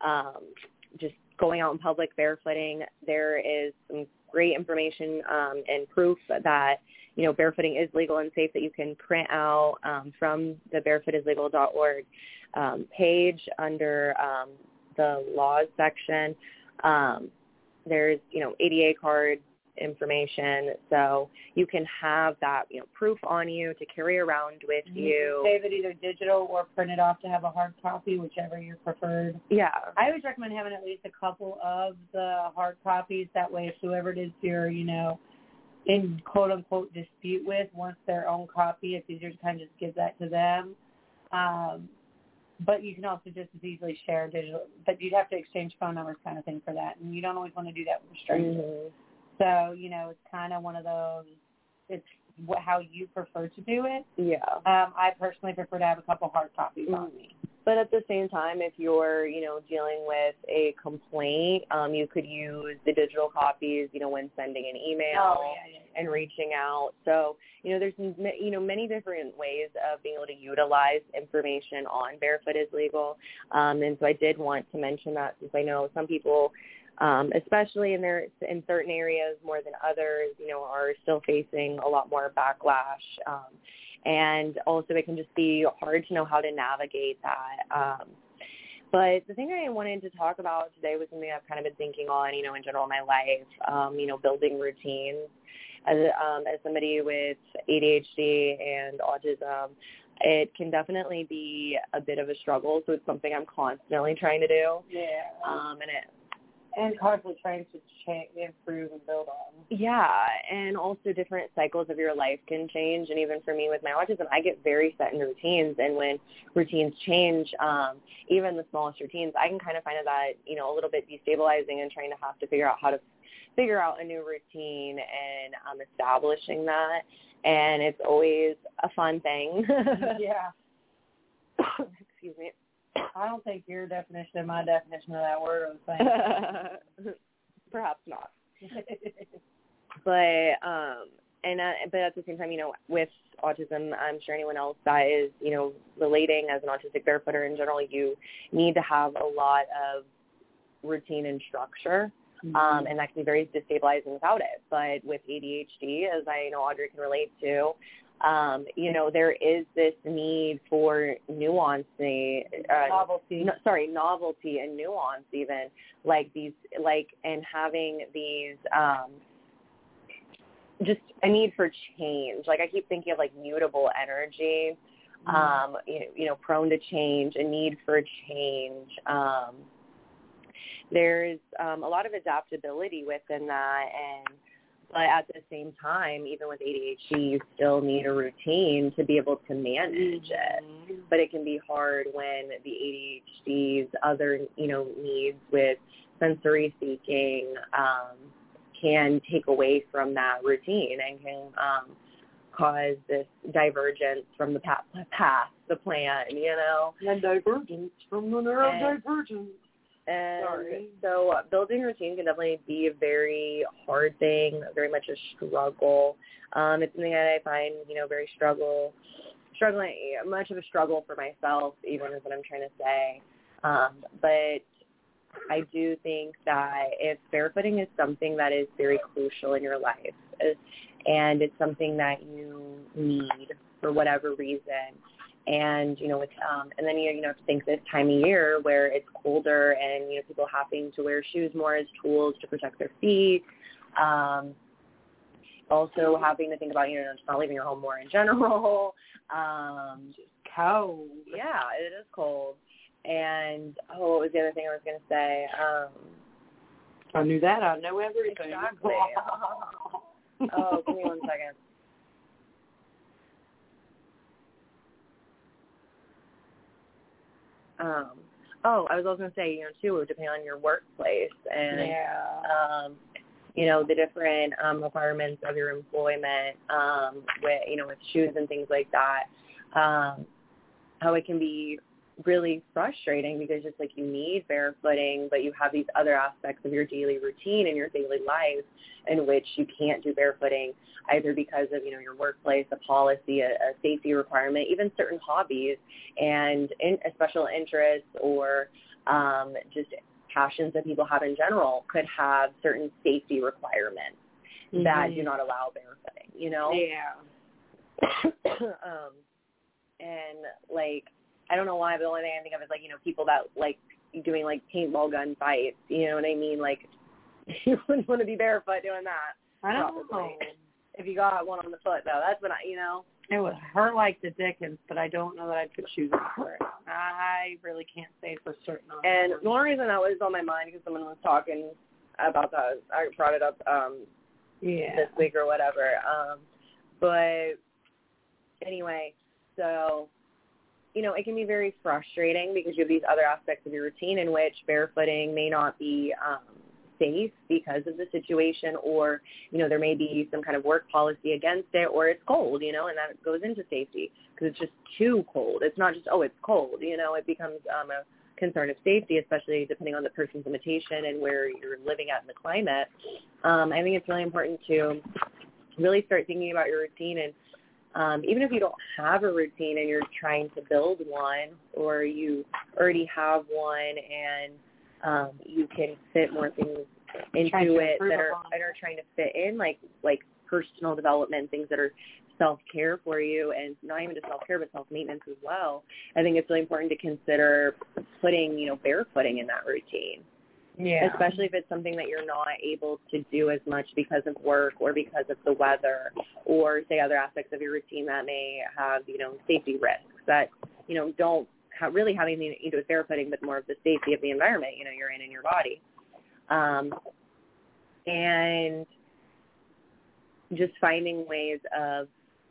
Um, just going out in public barefooting, there is some great information um, and proof that you know barefooting is legal and safe that you can print out um, from the barefootislegal.org um, page under um, the laws section. Um, there's you know ADA card information, so you can have that you know proof on you to carry around with You you. save it either digital or print it off to have a hard copy, whichever your preferred. Yeah. I always recommend having at least a couple of the hard copies. That way, if whoever it is you're, you know, in quote unquote dispute with wants their own copy, it's easier to kind of just give that to them. Um, but you can also just as easily share digital. But you'd have to exchange phone numbers, kind of thing, for that, and you don't always want to do that with a stranger. So you know, it's kind of one of those. It's wh- how you prefer to do it. Yeah. Um, I personally prefer to have a couple hard copies on me. But at the same time, if you're, you know, dealing with a complaint, um, you could use the digital copies, you know, when sending an email Oh, yeah, yeah, and reaching out. So, you know, there's, m- you know, many different ways of being able to utilize information on Barefoot is Legal. Um, and so I did want to mention that since I know some people, um, especially in their in certain areas more than others, you know, are still facing a lot more backlash. Um, and also it can just be hard to know how to navigate that. Um, but the thing I wanted to talk about today was something I've kind of been thinking on, you know, in general in my life, um, you know, building routines. As, um, as somebody with ADHD and autism, it can definitely be a bit of a struggle. So it's something I'm constantly trying to do. Yeah. Um, and it, and constantly trying to change, improve, and build on. Yeah, and also different cycles of your life can change. And even for me with my autism, I get very set in routines. And when routines change, um, even the smallest routines, I can kind of find that, you know, a little bit destabilizing and trying to have to figure out how to figure out a new routine and um, establishing that. And it's always a fun thing. yeah. Excuse me. I don't think your definition and my definition of that word are the same. Perhaps not. but um and uh, but at the same time, you know, with autism, I'm sure anyone else that is, you know, relating as an autistic barefooter in general, you need to have a lot of routine and structure. Um, and that can be very destabilizing without it. But with ADHD, as I know Audrey can relate to, um, you know, there is this need for nuance, uh, Novelty. No, sorry, novelty and nuance, even like these, like, and having these, um, just a need for change. Like I keep thinking of like mutable energy, um, you, know, you know, prone to change, a need for change. Um, there's um, a lot of adaptability within that, and but at the same time, even with ADHD, you still need a routine to be able to manage it. But it can be hard when the ADHD's other, you know, needs with sensory seeking um, can take away from that routine and can um, cause this divergence from the path, path the plan, you know. And divergence from the neurodivergence. And Sorry. so uh, building routine can definitely be a very hard thing, very much a struggle. Um, it's something that I find, you know, very struggle, struggling, much of a struggle for myself, even is what I'm trying to say. Um, but I do think that if barefooting is something that is very crucial in your life, and it's something that you need for whatever reason, and you know it's um and then you you know have to think this time of year where it's colder and you know people having to wear shoes more as tools to protect their feet um also having to think about you know just not leaving your home more in general um cold yeah it is cold and oh what was the other thing i was going to say um I knew that. I know everything. Exactly. oh give me one second um oh i was also going to say you know too it would depend on your workplace and yeah. um you know the different um requirements of your employment um with you know with shoes and things like that um how it can be really frustrating because just like you need barefooting but you have these other aspects of your daily routine and your daily life in which you can't do barefooting either because of you know your workplace a policy a, a safety requirement even certain hobbies and in, a special interests or um just passions that people have in general could have certain safety requirements that do not allow barefooting you know Yeah. um, and like I don't know why, but the only thing I think of is like you know people that like doing like paintball gun fights. You know what I mean? Like you wouldn't want to be barefoot doing that. I don't probably. know. If you got one on the foot though, that's when I, you know. It would hurt like the dickens, but I don't know that I'd put shoes on for it. I really can't say for certain. on And the only reason that was on my mind because someone was talking about that, I brought it up um yeah. this week or whatever. Um, but anyway, so you know, it can be very frustrating because you have these other aspects of your routine in which barefooting may not be um, safe because of the situation, or you know, there may be some kind of work policy against it, or it's cold, you know, and that goes into safety because it's just too cold. It's not just oh, it's cold, you know, it becomes um, a concern of safety, especially depending on the person's limitation and where you're living at in the climate. Um, I think it's really important to really start thinking about your routine and um, even if you don't have a routine and you're trying to build one or you already have one and um, you can fit more things into it that are that are trying to fit in like like personal development things that are self care for you and not even just self care but self maintenance as well. I think it's really important to consider putting, you know, barefooting in that routine Yeah. especially if it's something that you're not able to do as much because of work or because of the weather or say other aspects of your routine that may have you know safety risks that you know don't have really have anything to do with barefooting but more of the safety of the environment you know you're in in your body um, and just finding ways of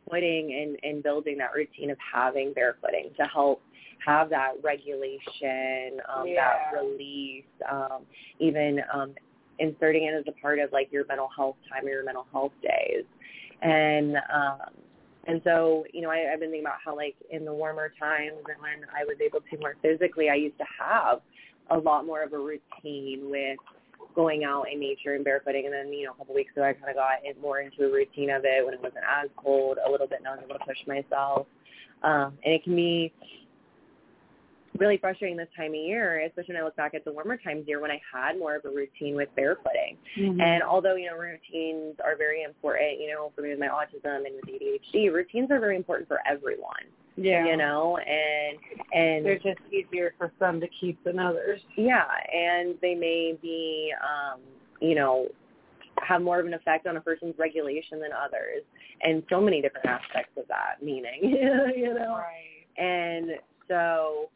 putting and, and building that routine of having barefooting to help have that regulation, um, that release, um, even um, inserting it as a part of like your mental health time or your mental health days. And um, and so, you know, I, I've been thinking about how like in the warmer times and when I was able to more physically, I used to have a lot more of a routine with going out in nature and barefooting. And then, you know, a couple weeks ago, I kind of got it more into a routine of it when it wasn't as cold a little bit. Now I was able to push myself. Um, and it can be really frustrating this time of year, especially when I look back at the warmer times of year when I had more of a routine with barefooting. Mhm. And although, you know, routines are very important, you know, for me with my autism and with ADHD, routines are very important for everyone. Yeah. You know, and and They're just easier for some to keep than others. yeah, and they may be, um, you know, have more of an effect on a person's regulation than others, and so many different aspects of that meaning, you know. Right. And so,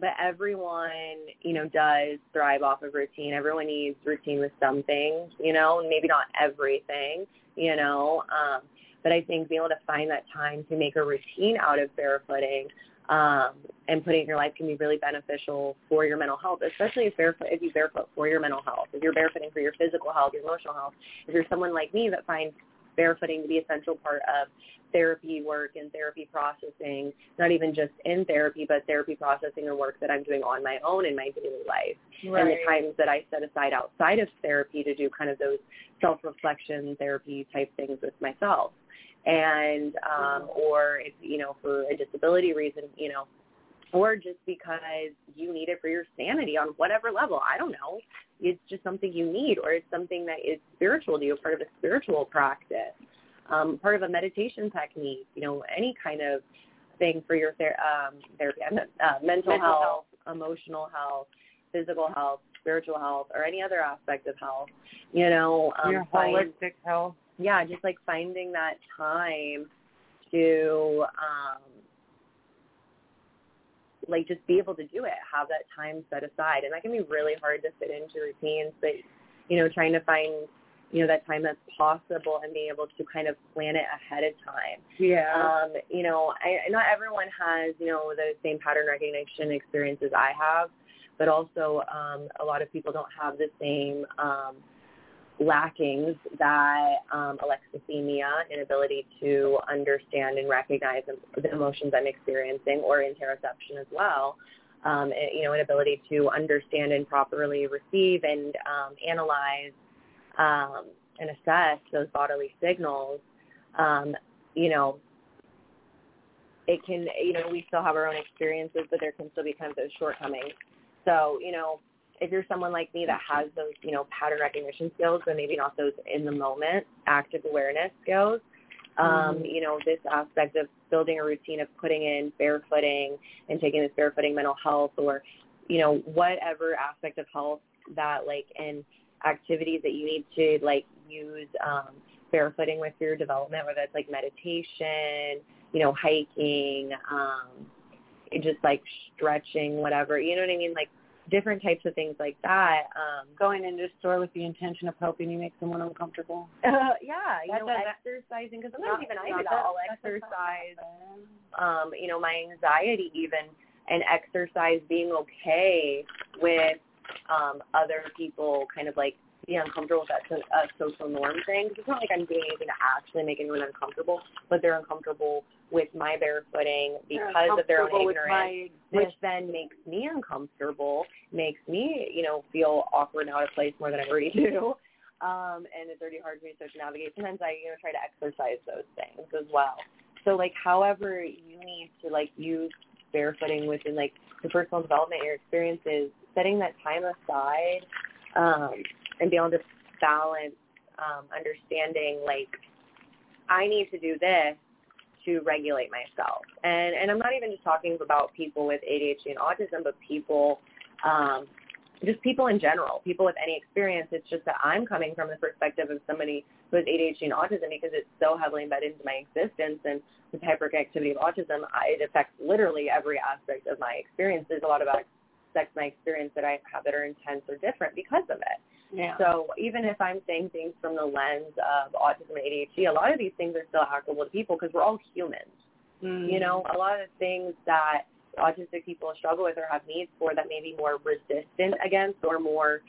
but everyone, you know, does thrive off of routine. Everyone needs routine with something, you know, maybe not everything, you know. Um, but I think being able to find that time to make a routine out of barefooting um, and putting it in your life can be really beneficial for your mental health, especially if barefoot if you barefoot for your mental health. If you're barefooting for your physical health, your emotional health. If you're someone like me that finds barefooting to be a central part of therapy work and therapy processing, not even just in therapy, but therapy processing and work that I'm doing on my own in my daily life. And the times that I set aside outside of therapy to do kind of those self-reflection therapy type things with myself. And, um, or if, you know, for a disability reason, you know, or just because you need it for your sanity on whatever level. I don't know. It's just something you need, or it's something that is spiritual to you, part of a spiritual practice, um, part of a meditation technique. You know, any kind of thing for your ther- um, therapy, uh, mental, Mental health, emotional health, physical health, spiritual health, or any other aspect of health. You know, um, Your find- holistic health. yeah, just like finding that time to um like just be able to do it, have that time set aside. And that can be really hard to fit into routines, but you know, trying to find, you know, that time that's possible and being able to kind of plan it ahead of time. Yeah. Um, you know, I, not everyone has, you know, the same pattern recognition experiences I have, but also um, a lot of people don't have the same um, lackings that um, alexithymia, inability to understand and recognize the emotions I'm experiencing, or interoception as well. Um, you know, an ability to understand and properly receive and um, analyze um, and assess those bodily signals. Um, you know, it can, you know, we still have our own experiences, but there can still be kind of those shortcomings. So, you know, if you're someone like me that has those, you know, pattern recognition skills, but maybe not those in the moment active awareness skills, um, Mhm. you know, this aspect of building a routine of putting in barefooting and taking this barefooting mental health or you know, whatever aspect of health that like and activities that you need to like use um barefooting with your development, whether it's like meditation, you know, hiking, um, just like stretching, whatever. You know what I mean? Like different types of things like that. Um, Going into a store with the intention of helping you make someone uncomfortable. uh, yeah, you That know, exercising because sometimes Not- even I not do that. I'll exercise, um, you know, my anxiety even, and exercise being okay with um, other people kind of like being uncomfortable with that so, uh, social norm thing. 'Cause it's not like I'm doing anything to actually make anyone uncomfortable, but they're uncomfortable with my barefooting because of their own ignorance which then makes me uncomfortable, makes me, you know, feel awkward and out of place more than I already do. Um, and it's already hard for me to navigate. Sometimes I, you know, try to exercise those things as well. So like however you need to like use barefooting within like your personal development, your experiences, setting that time aside, um, and being able to balance um, understanding like I need to do this to regulate myself. And and I'm not even just talking about people with ADHD and autism, but people um just people in general, people with any experience. It's just that I'm coming from the perspective of somebody who has ADHD and autism because it's so heavily embedded into my existence and with hyperactivity of autism, I, it affects literally every aspect of my experience. There's a lot of aspects of my experience that I have that are intense or different because of it. Yeah. So even if I'm saying things from the lens of autism and ADHD, a lot of these things are still applicable to people because we're all humans. Mm. You know, a lot of the things that autistic people struggle with or have needs for that may be more resistant against or more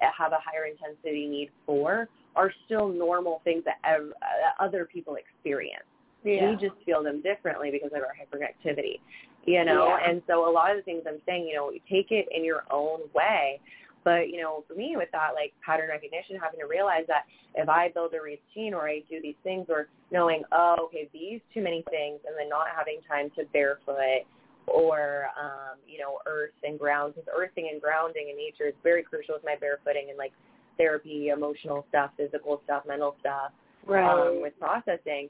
have a higher intensity need for are still normal things that ev- uh, other people experience. Yeah. We just feel them differently because of our hyperactivity, you know. Yeah. And so a lot of the things I'm saying, you know, take it in your own way. But you know, for me, with that like pattern recognition, having to realize that if I build a routine or I do these things, or knowing, oh, okay, these too many things, and then not having time to barefoot or um, you know, earth and ground, because earthing and grounding in nature is very crucial with my barefooting and like therapy, emotional stuff, physical stuff, mental stuff, Right. um, with processing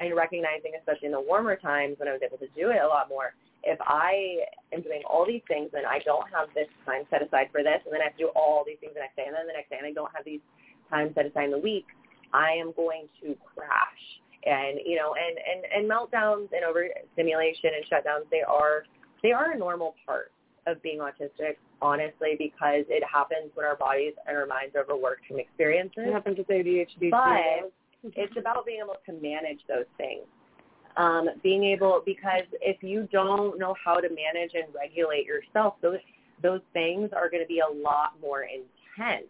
and recognizing, especially in the warmer times when I was able to do it a lot more, if I am doing all these things and I don't have this time set aside for this, and then I have to do all these things the next day, and then the next day, and I don't have these times set aside in the week, I am going to crash. And you know, and and and meltdowns and overstimulation and shutdowns, they are they are a normal part of being autistic, honestly, because it happens when our bodies and our minds are overworked from experiences. It happens with ADHD But too. it's about being able to manage those things. Um, being able because if you don't know how to manage and regulate yourself, those those things are going to be a lot more intense.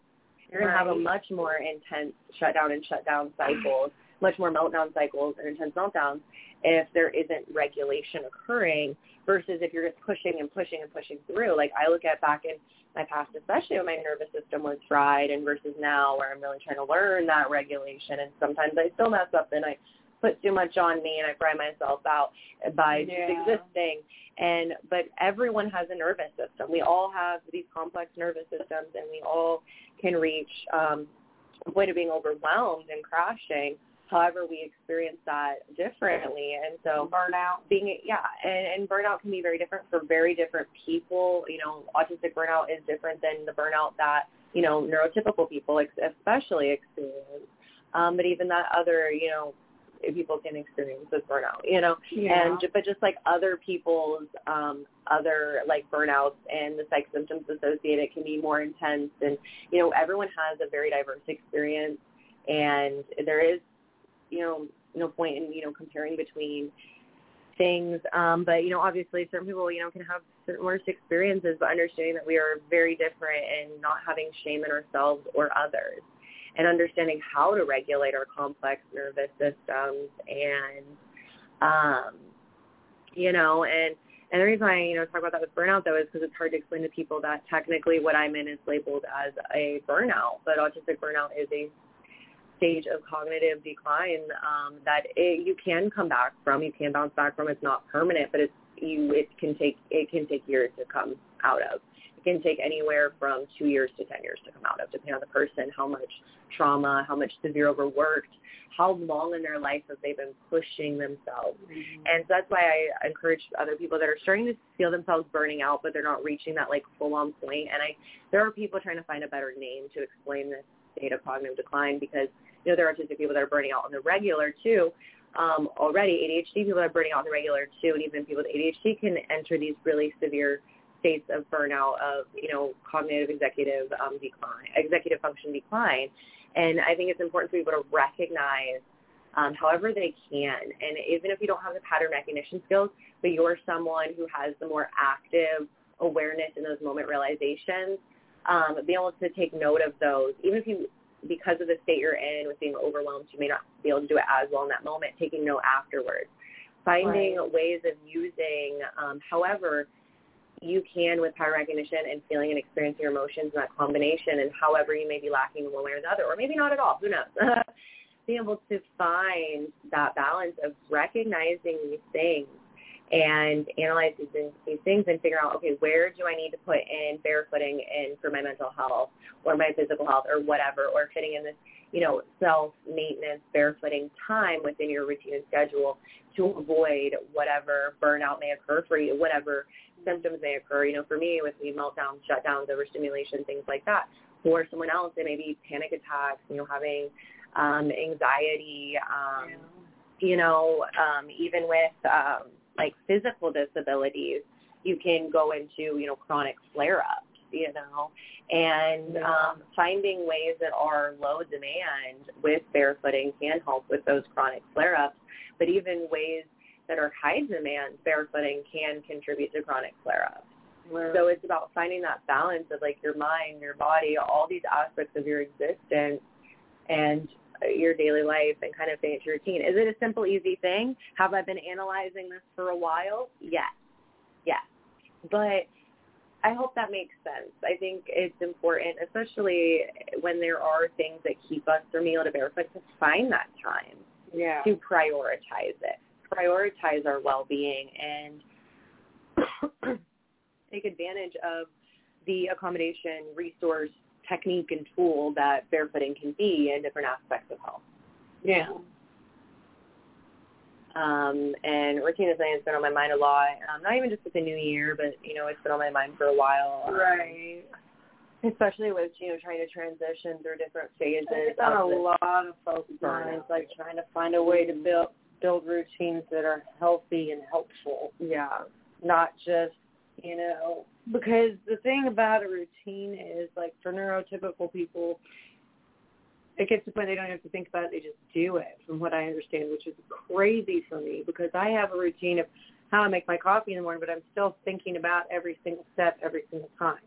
You're going to have a much more intense shutdown and shutdown cycles, much more meltdown cycles and intense meltdowns if there isn't regulation occurring versus if you're just pushing and pushing and pushing through. Like I look at back in my past, especially when my nervous system was fried and versus now where I'm really trying to learn that regulation and sometimes I still mess up and I put too much on me and I cry myself out by just Yeah. existing. And but everyone has a nervous system. We all have these complex nervous systems and we all can reach um a point of being overwhelmed and crashing. However, we experience that differently, and so burnout being yeah, and, and burnout can be very different for very different people. You know, autistic burnout is different than the burnout that you know neurotypical people especially experience. Um, but even that other you know people can experience with burnout. You know, Yeah. and but just like other people's um, other like burnouts and the psych symptoms associated can be more intense, and you know everyone has a very diverse experience, and there is you know no point in you know comparing between things. Um, but you know, obviously, certain people you know can have certain worse experiences, but understanding that we are very different and not having shame in ourselves or others, and understanding how to regulate our complex nervous systems and um, you know and. And the reason I, you know, talk about that with burnout though is because it's hard to explain to people that technically what I'm in is labeled as a burnout, but autistic burnout is a stage of cognitive decline um, that it, you can come back from. You can bounce back from. It's not permanent, but it's you. It can take it can take years to come out of. Can take anywhere from two years to 10 years to come out of, depending on the person, how much trauma, how much severe overworked, how long in their life have they been pushing themselves. Mm-hmm. And so that's why I encourage other people that are starting to feel themselves burning out, but they're not reaching that like full on point. And I, there are people trying to find a better name to explain this state of cognitive decline because, you know, there are autistic people that are burning out on the regular too. Um, already ADHD people are burning out on the regular too, and even people with ADHD can enter these really severe states of burnout of, you know, cognitive executive um, decline, executive function decline. And I think it's important for people to recognize um, however they can. And even if you don't have the pattern recognition skills, but you're someone who has the more active awareness in those moment realizations, um, be able to take note of those, even if you, because of the state you're in with being overwhelmed, you may not be able to do it as well in that moment, taking note afterwards. Finding Right. ways of using, um, however, you can with pattern recognition and feeling and experiencing your emotions in that combination and however you may be lacking in one way or the other, or maybe not at all, who knows? Being able to find that balance of recognizing these things and analyze these, things- these things and figure out, okay, where do I need to put in barefooting in for my mental health or my physical health or whatever, or fitting in this, you know, self-maintenance, barefooting time within your routine and schedule to avoid whatever burnout may occur for you, whatever symptoms may occur. You know, for me, with the meltdowns, shutdowns, overstimulation, things like that. For someone else, it may be panic attacks, you know, having um, anxiety, um, you know, um, even with um, like physical disabilities, you can go into, you know, chronic flare-ups, you know, and um, finding ways that are low demand with barefooting can help with those chronic flare-ups, but even ways that are high demand, barefooting can contribute to chronic flare-ups. So it's about finding that balance of like your mind, your body, all these aspects of your existence and your daily life and kind of finish your routine. Is it a simple, easy thing? Have I been analyzing this for a while? Yes. Yes. But I hope that makes sense. I think it's important, especially when there are things that keep us from being able to barefoot, to find that time Yeah. to prioritize it, prioritize our well-being, and take advantage of the accommodation, resource, technique, and tool that barefooting can be in different aspects of health. Yeah. Um, and routine is something that's been on my mind a lot. Um, not even just with the new year, but you know, it's been on my mind for a while. Um, Right. Especially with you know trying to transition through different phases. It's on a lot of folks' minds, like trying to find a way to build build routines that are healthy and helpful. Yeah. Not just, you know, because the thing about a routine is like for neurotypical people, it gets to the point they don't have to think about it, they just do it, from what I understand, which is crazy for me because I have a routine of how I make my coffee in the morning, but I'm still thinking about every single step every single time.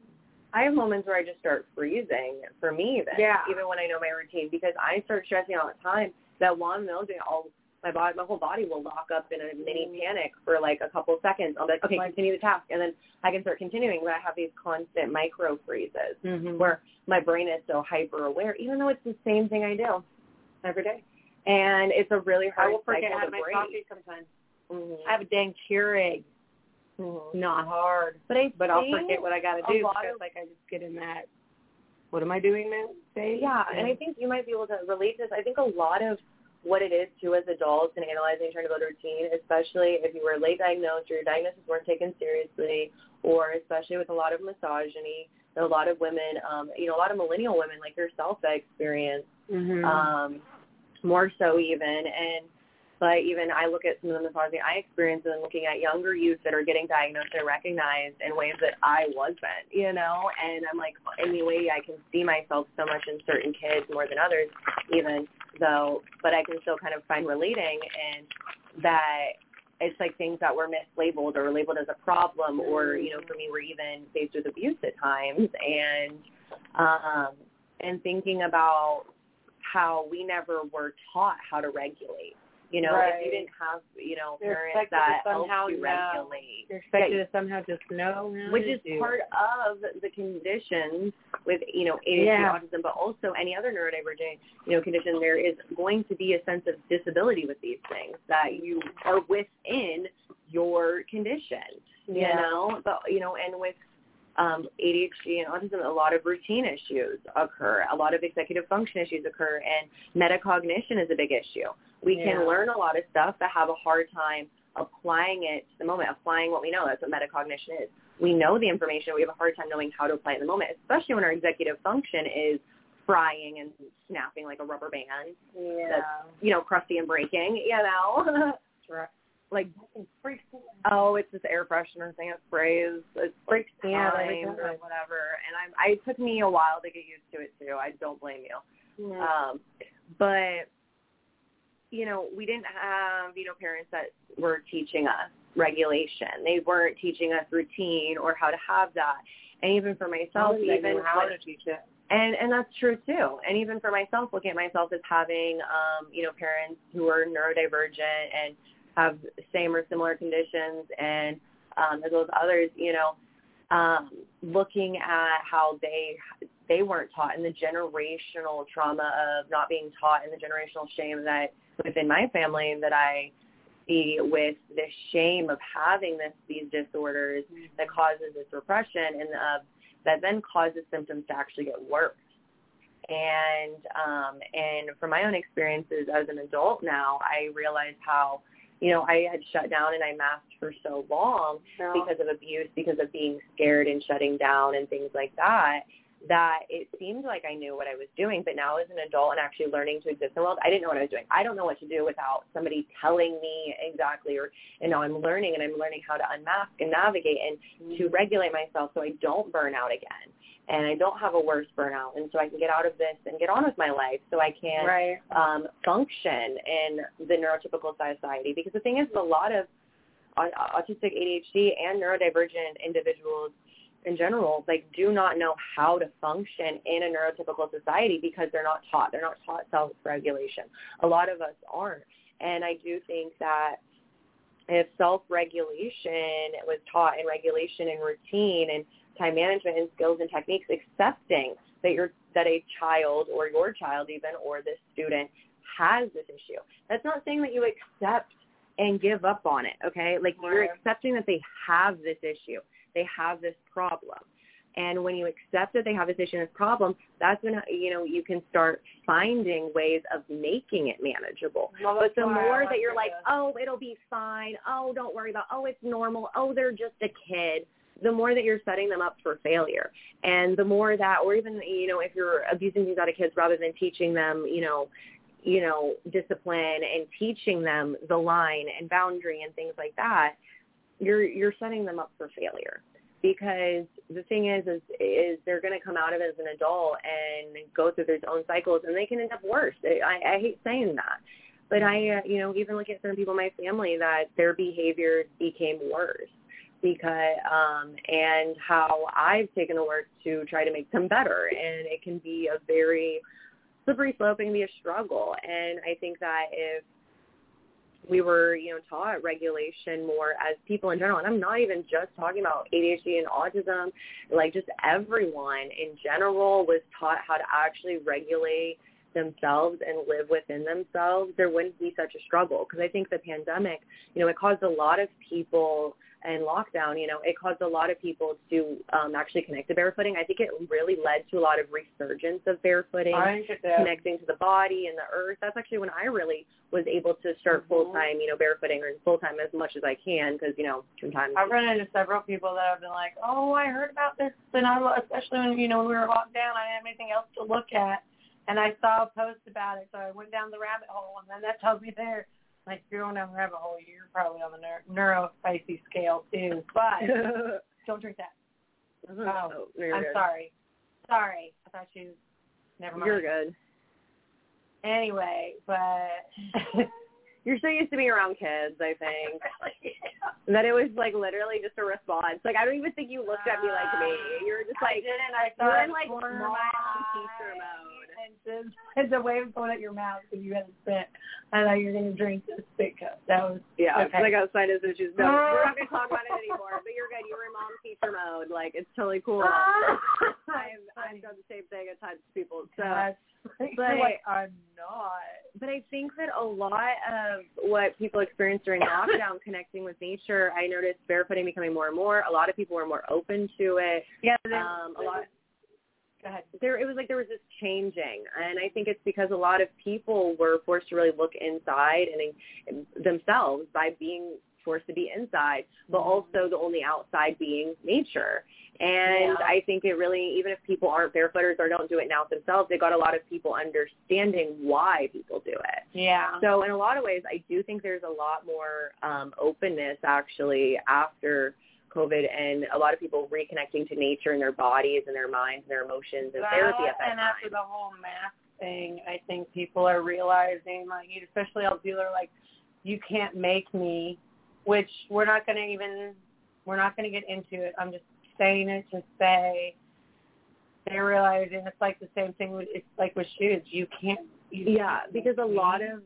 I have moments where I just start freezing for me even. Yeah. Even when I know my routine because I start stressing all the time that one, doing all my body my whole body will lock up in a mini panic for like a couple of seconds. I'll be like, okay, continue the task and then I can start continuing but I have these constant micro freezes Mm-hmm. where my brain is so hyper aware, even though it's the same thing I do every day. And it's a really hard I will forget how to make break. coffee sometimes. Mhm. I have a dang Keurig. Mhm. Not hard. But I but I'll forget what I got to do because of- like I just get in that. What am I doing now? Say Yeah, and I think you might be able to relate to this. I think a lot of what it is too as adults and analyzing trying to build a routine, especially if you were late diagnosed or your diagnoses weren't taken seriously, or especially with a lot of misogyny, that a lot of women, um, you know, a lot of millennial women like yourself that experience Mhm. um, more so even. And but even I look at some of the misogyny I experience and looking at younger youth that are getting diagnosed and recognized in ways that I wasn't, you know. And I'm like, any way I can see myself so much in certain kids more than others, even though, but I can still kind of find relating and that it's like things that were mislabeled or labeled as a problem or you know for me we're even faced with abuse at times and um and thinking about how we never were taught how to regulate you know if you didn't have you know parents that somehow you know. regulate You're expected Yeah. to somehow just know which is do part of the conditions with you know ADHD, Yeah. autism, but also any other neurodivergent you know condition. There is going to be a sense of disability with these things that you are within your condition. You know, but you know, and with um, ADHD and autism, a lot of routine issues occur. A lot of executive function issues occur, and metacognition is a big issue. We Yeah. can learn a lot of stuff, but have a hard time applying it to the moment, applying what we know. That's what metacognition is. We know the information. We have a hard time knowing how to apply it in the moment, especially when our executive function is frying and snapping like a rubber band. Yeah. That's, you know, crusty and breaking, you know. Right. Like oh, it's this air freshener thing it sprays. It breaks out time or whatever. And I'm. I it took me a while to get used to it too. I don't blame you. Yeah. Um, but you know, we didn't have you know parents that were teaching us regulation. They weren't teaching us routine or how to have that. And even for myself, even how to teach it. and and that's true too. And even for myself, looking at myself as having um, you know parents who are neurodivergent and have same or similar conditions, and um, as well as others, you know, um, looking at how they they weren't taught and the generational trauma of not being taught and the generational shame that within my family that I see with the shame of having this these disorders that causes this repression and uh, that then causes symptoms to actually get worse. And um, and from my own experiences as an adult now, I realize how you know I had shut down and I masked for so long because of abuse, because of being scared and shutting down and things like that. That it seemed like I knew what I was doing, but now as an adult and actually learning to exist in the world, I didn't know what I was doing. I don't know what to do without somebody telling me exactly, or and now I'm learning and I'm learning how to unmask and navigate and to mm-hmm. regulate myself so I don't burn out again and I don't have a worse burnout, and so I can get out of this and get on with my life, so I can Right. um, function in the neurotypical society. Because the thing is, a lot of autistic ADHD and neurodivergent individuals in general, like, do not know how to function in a neurotypical society because they're not taught. They're not taught self-regulation. A lot of us aren't, and I do think that if self-regulation was taught and regulation and routine and time management and skills and techniques, accepting that your that a child or your child even or this student has this issue. That's not saying that you accept and give up on it, okay? Like you're accepting that they have this issue. They have this problem. And when you accept that they have this issue and this problem, that's when you know you can start finding ways of making it manageable. Well, but the more that you're like, oh, it'll be fine. Oh, don't worry about. Oh, it's normal. Oh, they're just a kid. The more that you're setting them up for failure, and the more that, or even you know, if you're abusing these out of kids rather than teaching them, you know, you know, discipline and teaching them the line and boundary and things like that, you're you're setting them up for failure. Because the thing is is is they're going to come out of it as an adult and go through their own cycles and they can end up worse. I i hate saying that. But i uh, you know even looking at certain people in my family that their behavior became worse because um and how i've taken the work to try to make them better and it can be a very slippery slope and be a struggle and i think that if we were, you know, taught regulation more as people in general. And I'm not even just talking about ADHD and autism, like just everyone in general was taught how to actually regulate themselves and live within themselves, there wouldn't be such a struggle. Because I think the pandemic, you know, it caused a lot of people and lockdown, you know, it caused a lot of people to um, actually connect to barefooting. I think it really led to a lot of resurgence of barefooting, I think it did. connecting to the body and the earth. That's actually when I really was able to start Mhm. full time, you know, barefooting or full time as much as I can because you know sometimes I've run into several people that have been like, "Oh, I heard about this," and I, especially when you know when we were locked down, I didn't have anything else to look at, and I saw a post about it, so I went down the rabbit hole, and then that tells me there, like, you're going down the rabbit hole, you're probably on the neur- neuro spicy scale too. But don't drink that. Mm-hmm. Oh, oh, you're I'm good. sorry. Sorry, I thought you. Never mind. You're good. Anyway, but You're so used to being around kids, I think. That it was like literally just a response. Like I don't even think you looked at me like me. You were just like I didn't. I you were saw in like mom teacher mode. Mentioned it's a way of pulling out your mouth because you had a spit. I thought you were going to drink the spit cup. That was Yeah, okay. I got sinus issues. No, we're not going to talk about it anymore. But you're good. You were in mom teacher mode. Like it's totally cool. I've I've done the same thing at times to people. So, That's- but like, I'm not. but I think that a lot of what people experience during lockdown, connecting with nature, I noticed barefooting becoming more and more. A lot of people were more open to it. Yeah, Um, a lot. Go. There, it was like there was this changing, and I think it's because a lot of people were forced to really look inside and themselves by being forced to be inside, but also the only outside being nature. And Yeah. I think it really, even if people aren't barefooters or don't do it now themselves, they got a lot of people understanding why people do it. Yeah. So in a lot of ways, I do think there's a lot more um, openness actually after COVID and a lot of people reconnecting to nature and their bodies and their minds and their emotions and therapy at that and time. after the whole mask thing, I think people are realizing, like, especially all are like, you can't make me, which we're not going to even, we're not going to get into it. I'm just saying it to say they're realizing it's like the same thing with, it's like with shoes. You can't. You Yeah, because a lot me. of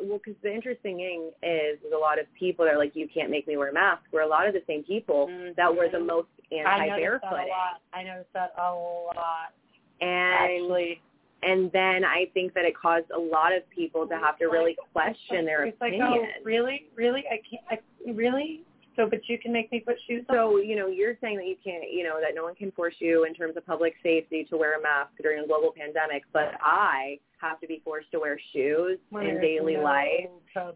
well, because the interesting thing is, is a lot of people that are like, you can't make me wear a mask. Were a lot of the same people that were the most Mm-hmm. I noticed that a lot. I noticed that a lot. And Actually. and then I think that it caused a lot of people to have to really question their it's like, oh, really, really, I can't, I really. So, but you can make me put shoes on. So, you know, you're saying that you can't, you know, that no one can force you in terms of public safety to wear a mask during a global pandemic, but I have to be forced to wear shoes When in daily no life,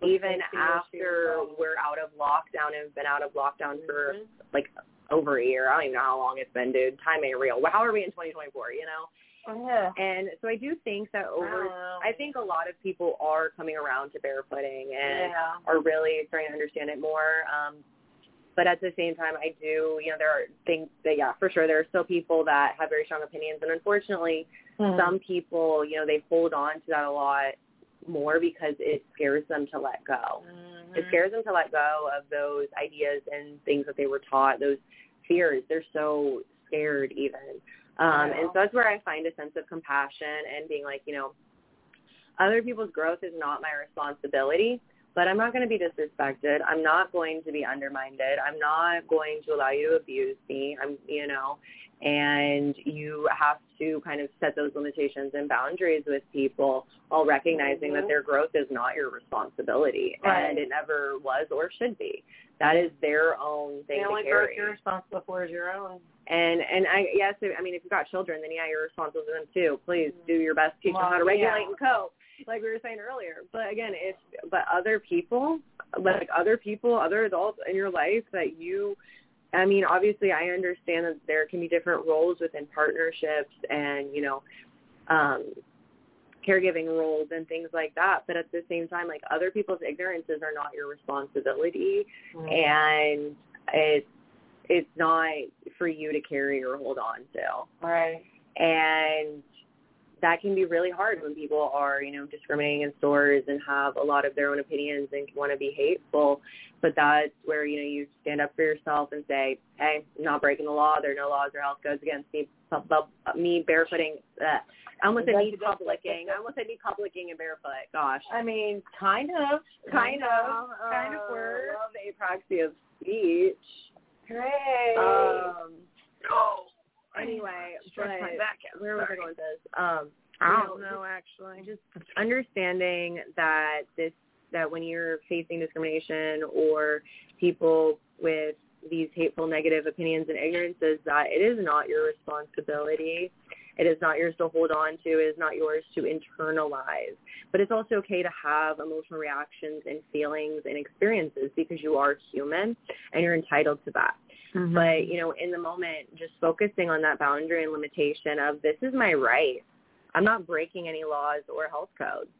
even after we're out of lockdown and been out of lockdown for Mm-hmm. like over a year. I don't even know how long it's been, dude. Time ain't real. How are we in 2024, you know? Yeah. And so I do think that over, I think a lot of people are coming around to barefooting and Yeah. are really starting to understand it more. Um, but at the same time, I do, you know, there are things that, yeah, for sure, there are still people that have very strong opinions, and unfortunately, Mhm. some people, you know, they hold on to that a lot more because it scares them to let go. It scares them to let go of those ideas and things that they were taught, those fears. They're so scared even. Um, And so that's where I find a sense of compassion and being like, you know, other people's growth is not my responsibility, but I'm not going to be disrespected. I'm not going to be undermined. I'm not going to allow you to abuse me. I'm, you know, and you have to kind of set those limitations and boundaries with people while recognizing that Mhm. their growth is not your responsibility Right. and it never was or should be. That is their own thing the only to carry. growth you're responsible for is your own. And and I yes, I mean if you've got children, then yeah, you're responsible for them too. Please do your best, teach them how to regulate yeah. and cope, like we were saying earlier. But again, if but other people, like other people, other adults in your life that you, I mean, obviously I understand that there can be different roles within partnerships and you know, um, caregiving roles and things like that. But at the same time, like other people's ignorances are not your responsibility, and it's it's not for you to carry or hold on to. Right. And that can be really hard when people are, you know, discriminating in stores and have a lot of their own opinions and want to be hateful. But that's where, you know, you stand up for yourself and say, hey, I'm not breaking the law. There are no laws or health codes against me, me barefooting. Uh, I almost said me publicing. I almost said me publicing and barefoot. Gosh. I mean, kind of. Kind of. Kind of words. love the apraxia of speech. Great. Um, anyway, but my back out. where was I going with this? Um, I don't know, actually. Just understanding that this that when you're facing discrimination or people with these hateful negative opinions and ignorances that it is not your responsibility. It is not yours to hold on to. It is not yours to internalize. But it's also okay to have emotional reactions and feelings and experiences because you are human and you're entitled to that. But, you know, in the moment, just focusing on that boundary and limitation of this is my right. I'm not breaking any laws or health codes,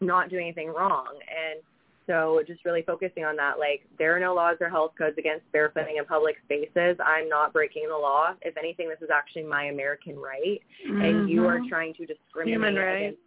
not doing anything wrong. And so just really focusing on that, like there are no laws or health codes against barefooting in public spaces. I'm not breaking the law. If anything, this is actually my American right. And you are Mhm. trying to discriminate Human right. against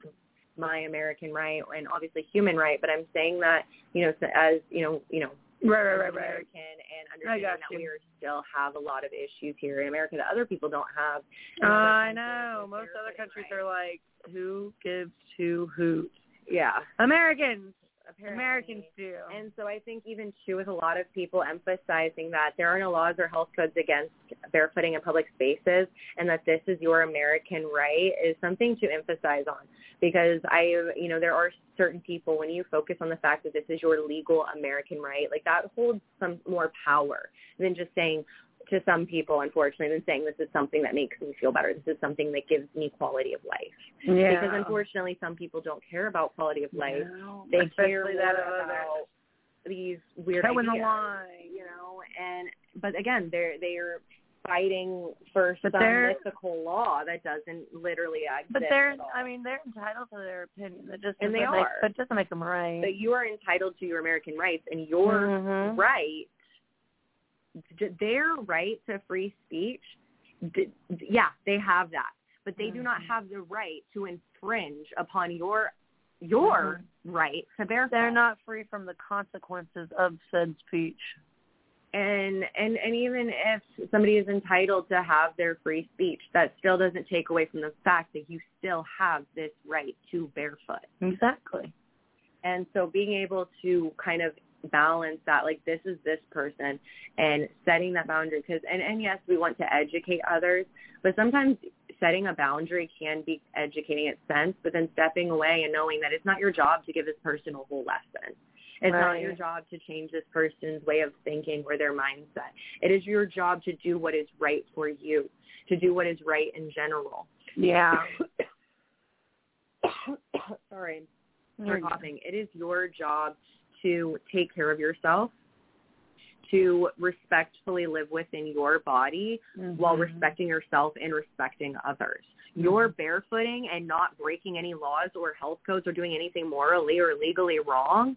my American right and obviously human right. But I'm saying that, you know, as, you know, you know, Right, right, right, right. American and understanding that we still have a lot of issues here in America that other people don't have. Uh, I know. Most other countries rights. are like, who gives two hoots? Yeah. Americans. Apparently. Americans do. And so I think even too with a lot of people emphasizing that there are no laws or health codes against barefooting in public spaces and that this is your American right is something to emphasize on because I you know there are certain people when you focus on the fact that this is your legal American right like that holds some more power than just saying to some people unfortunately than saying this is something that makes me feel better this is something that gives me quality of life Yeah. because unfortunately some people don't care about quality of life No, they care that about these weird Toeing the ideas, line. you know. And but again, they're they're fighting for But some mythical law that doesn't literally exist. But they're. I mean, they're entitled to their opinion. That just And they make, are. But it doesn't make them right. But you are entitled to your American rights, and your Mhm. right, their right to free speech, yeah, they have that, but they do not Mm-hmm. have the right to infringe upon your your right to bear. They're not free from the consequences of said speech. and and and even if somebody is entitled to have their free speech that still doesn't take away from the fact that you still have this right to barefoot Exactly. and so being able to kind of balance that like this is this person and setting that boundary because and and yes we want to educate others but sometimes setting a boundary can be educating its sense but then stepping away and knowing that it's not your job to give this person a whole lesson. It's not your job to change this person's way of thinking or their mindset. It is your job to do what is right for you to do what is right in general. Yeah. sorry. You're for coughing. It is your job to take care of yourself, to respectfully live within your body while Mhm. respecting yourself and respecting others. Your barefooting and not breaking any laws or health codes or doing anything morally or legally wrong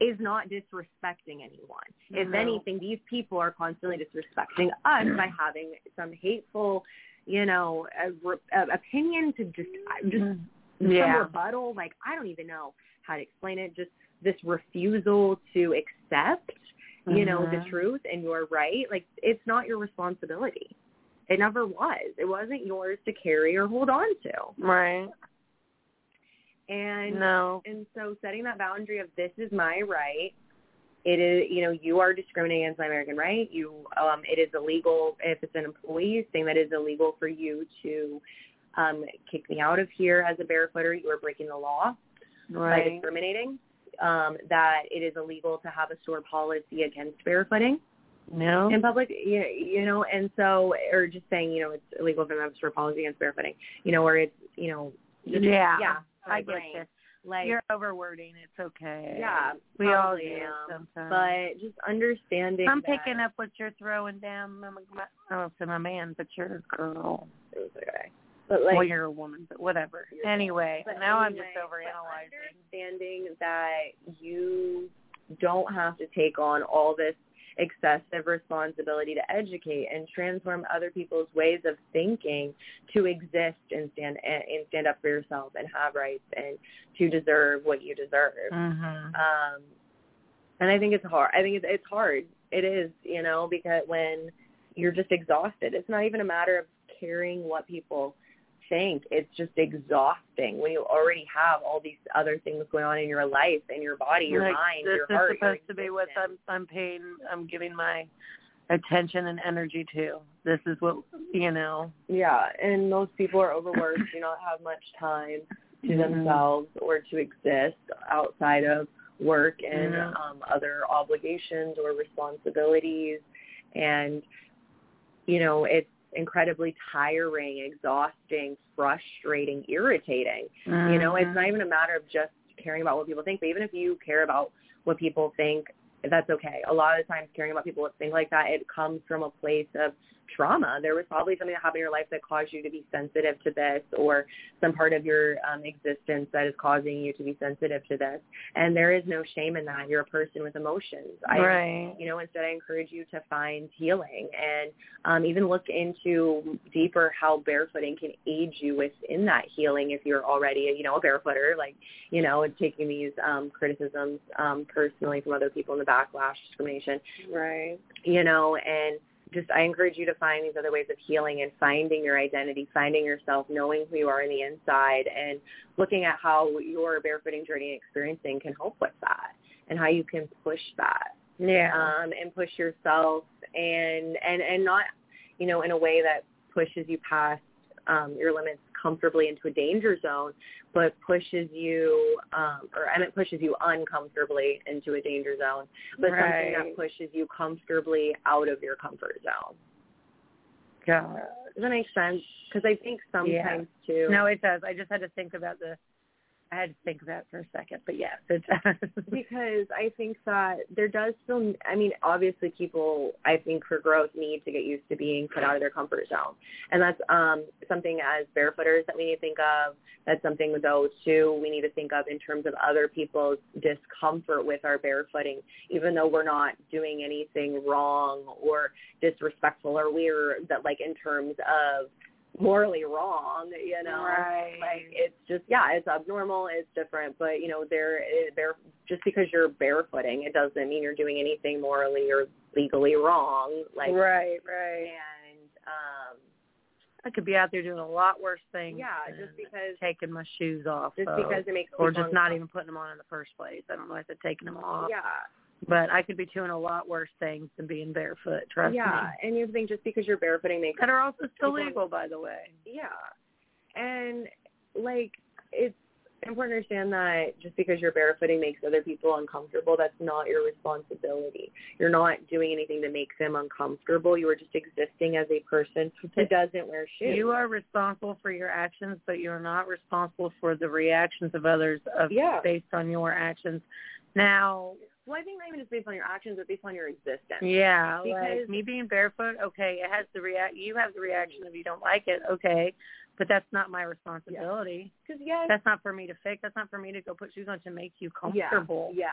is not disrespecting anyone. If anything, these people are constantly disrespecting us by having some hateful, you know, a, a opinion to just just some rebuttal. Like I don't even know how to explain it. Just this refusal to accept, you know, the Mhm. truth and you're right. Like it's not your responsibility. It never was. It wasn't yours to carry or hold on to. Right. And No. and so setting that boundary of this is my right. It is, you know, you are discriminating against my American right. You, um, it is illegal if it's an employee saying that it is illegal for you to um, kick me out of here as a barefooter. You are breaking the law by discriminating. Um, that it is illegal to have a store policy against barefooting No. in public, you, you know, and so, or just saying, you know, it's illegal for them to have a store policy against barefooting, you know, or it's, you know, just, Yeah. yeah, I get brain. you. Like, You're overwording. It's okay. yeah, We all do am. sometimes. But just understanding. I'm that- picking up what you're throwing down. I'm a, I don't say my man, but you're a girl. It was okay. But like, well, you're a woman, but whatever. Anyway, But now I'm just overanalyzing. understanding that you don't have to take on all this excessive responsibility to educate and transform other people's ways of thinking to exist and stand and stand up for yourself and have rights and to deserve what you deserve. Mm-hmm. Um, and I think it's hard. I think it's it's hard. It is, you know, because when you're just exhausted, it's not even a matter of caring what people think. It's just exhausting when you already have all these other things going on in your life, in your body, your like, mind, this your is heart. your supposed to be what I'm I'm paying I'm giving my attention and energy to. This is what you know. Yeah, and most people are overworked, do not have much time to Mhm. themselves or to exist outside of work and Mhm. um, other obligations or responsibilities. And, you know, it's incredibly tiring, exhausting, frustrating, irritating. You know, it's Mhm. not even a matter of just caring about what people think, but even if you care about what people think, that's okay. A lot of the times caring about people that think like that, it comes from a place of trauma. There was probably something that happened in your life that caused you to be sensitive to this or some part of your um, existence that is causing you to be sensitive to this. And there is no shame in that. You're a person with emotions. I, Right. You know, instead I encourage you to find healing and um, even look into deeper how barefooting can aid you within that healing if you're already, you know, a barefooter, like, you know, and taking these um, criticisms um, personally from other people in the backlash, discrimination Right. you know, and just I encourage you to find these other ways of healing and finding your identity, finding yourself, knowing who you are on the inside, and looking at how your barefooting journey and experiencing can help with that, and how you can push that, Yeah. um, and push yourself, and and and not, you know, in a way that pushes you past um, your limits comfortably into a danger zone, but pushes you, um, or I meant pushes you uncomfortably into a danger zone, but something that pushes you comfortably out of your comfort zone. Yeah. Does that make sense? Because I think sometimes too. No, it does. I just had to think about the. I had to think about it for a second, but yes, it does. because I think that there does still, I mean, obviously people, I think for growth need to get used to being put out of their comfort zone. And that's um, something as barefooters that we need to think of. That's something though too we need to think of in terms of other people's discomfort with our barefooting, even though we're not doing anything wrong or disrespectful or weird that like in terms of morally wrong, you know. Right. Like it's just yeah, it's abnormal, it's different, but you know, there there just because you're barefooting, it doesn't mean you're doing anything morally or legally wrong. Like right, right. and um I could be out there doing a lot worse things. Yeah, just because taking my shoes off. just so- because it makes or just not even putting them on in the first place. I don't know if they're taking them off. Yeah. But I could be doing a lot worse things than being barefoot. Trust yeah, me. and you think just because you're barefooting makes That are also still legal, by the way. Yeah. And like it's important to understand that just because you're barefooting makes other people uncomfortable, that's not your responsibility. You're not doing anything to make them uncomfortable. You are just existing as a person who doesn't wear shoes. You are responsible for your actions, but you are not responsible for the reactions of others of Yeah. based on your actions. Now, well, I think not even just based on your actions, but based on your existence. yeah, Because like me being barefoot, okay, it has the react. You have the reaction if you don't like it, okay, but that's not my responsibility. Because yes, That's not for me to fix. That's not for me to go put shoes on to make you comfortable. Yeah.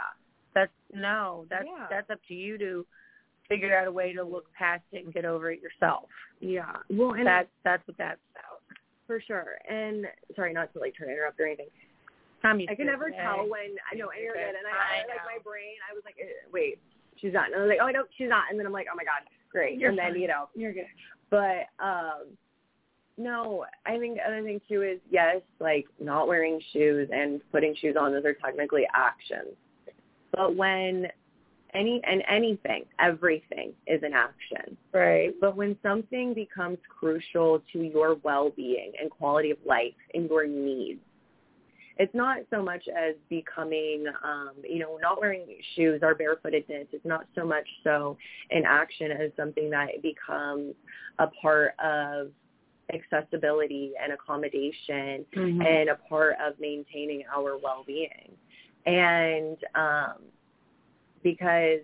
That's no. That's Yeah. that's up to you to figure out a way to look past it and get over it yourself. Yeah. Well, and that's that's what that's about. for sure. And sorry, not to like try to interrupt or anything. I'm I can never tell when I know and you're and I, I I like my brain. I was like, eh, wait, she's not. And I was like, oh no, she's not. And then I'm like, oh my god, great. You're and then fine. you know, You're good. but um no, I think the other thing too is yes, like not wearing shoes and putting shoes on; those are technically actions. But when any and anything, everything is an action. Right. But when something becomes crucial to your well-being and quality of life and your needs, it's not so much as becoming, um, you know, not wearing shoes or barefootedness. It's not so much so an action as something that becomes a part of accessibility and accommodation Mhm. and a part of maintaining our well-being. And um, because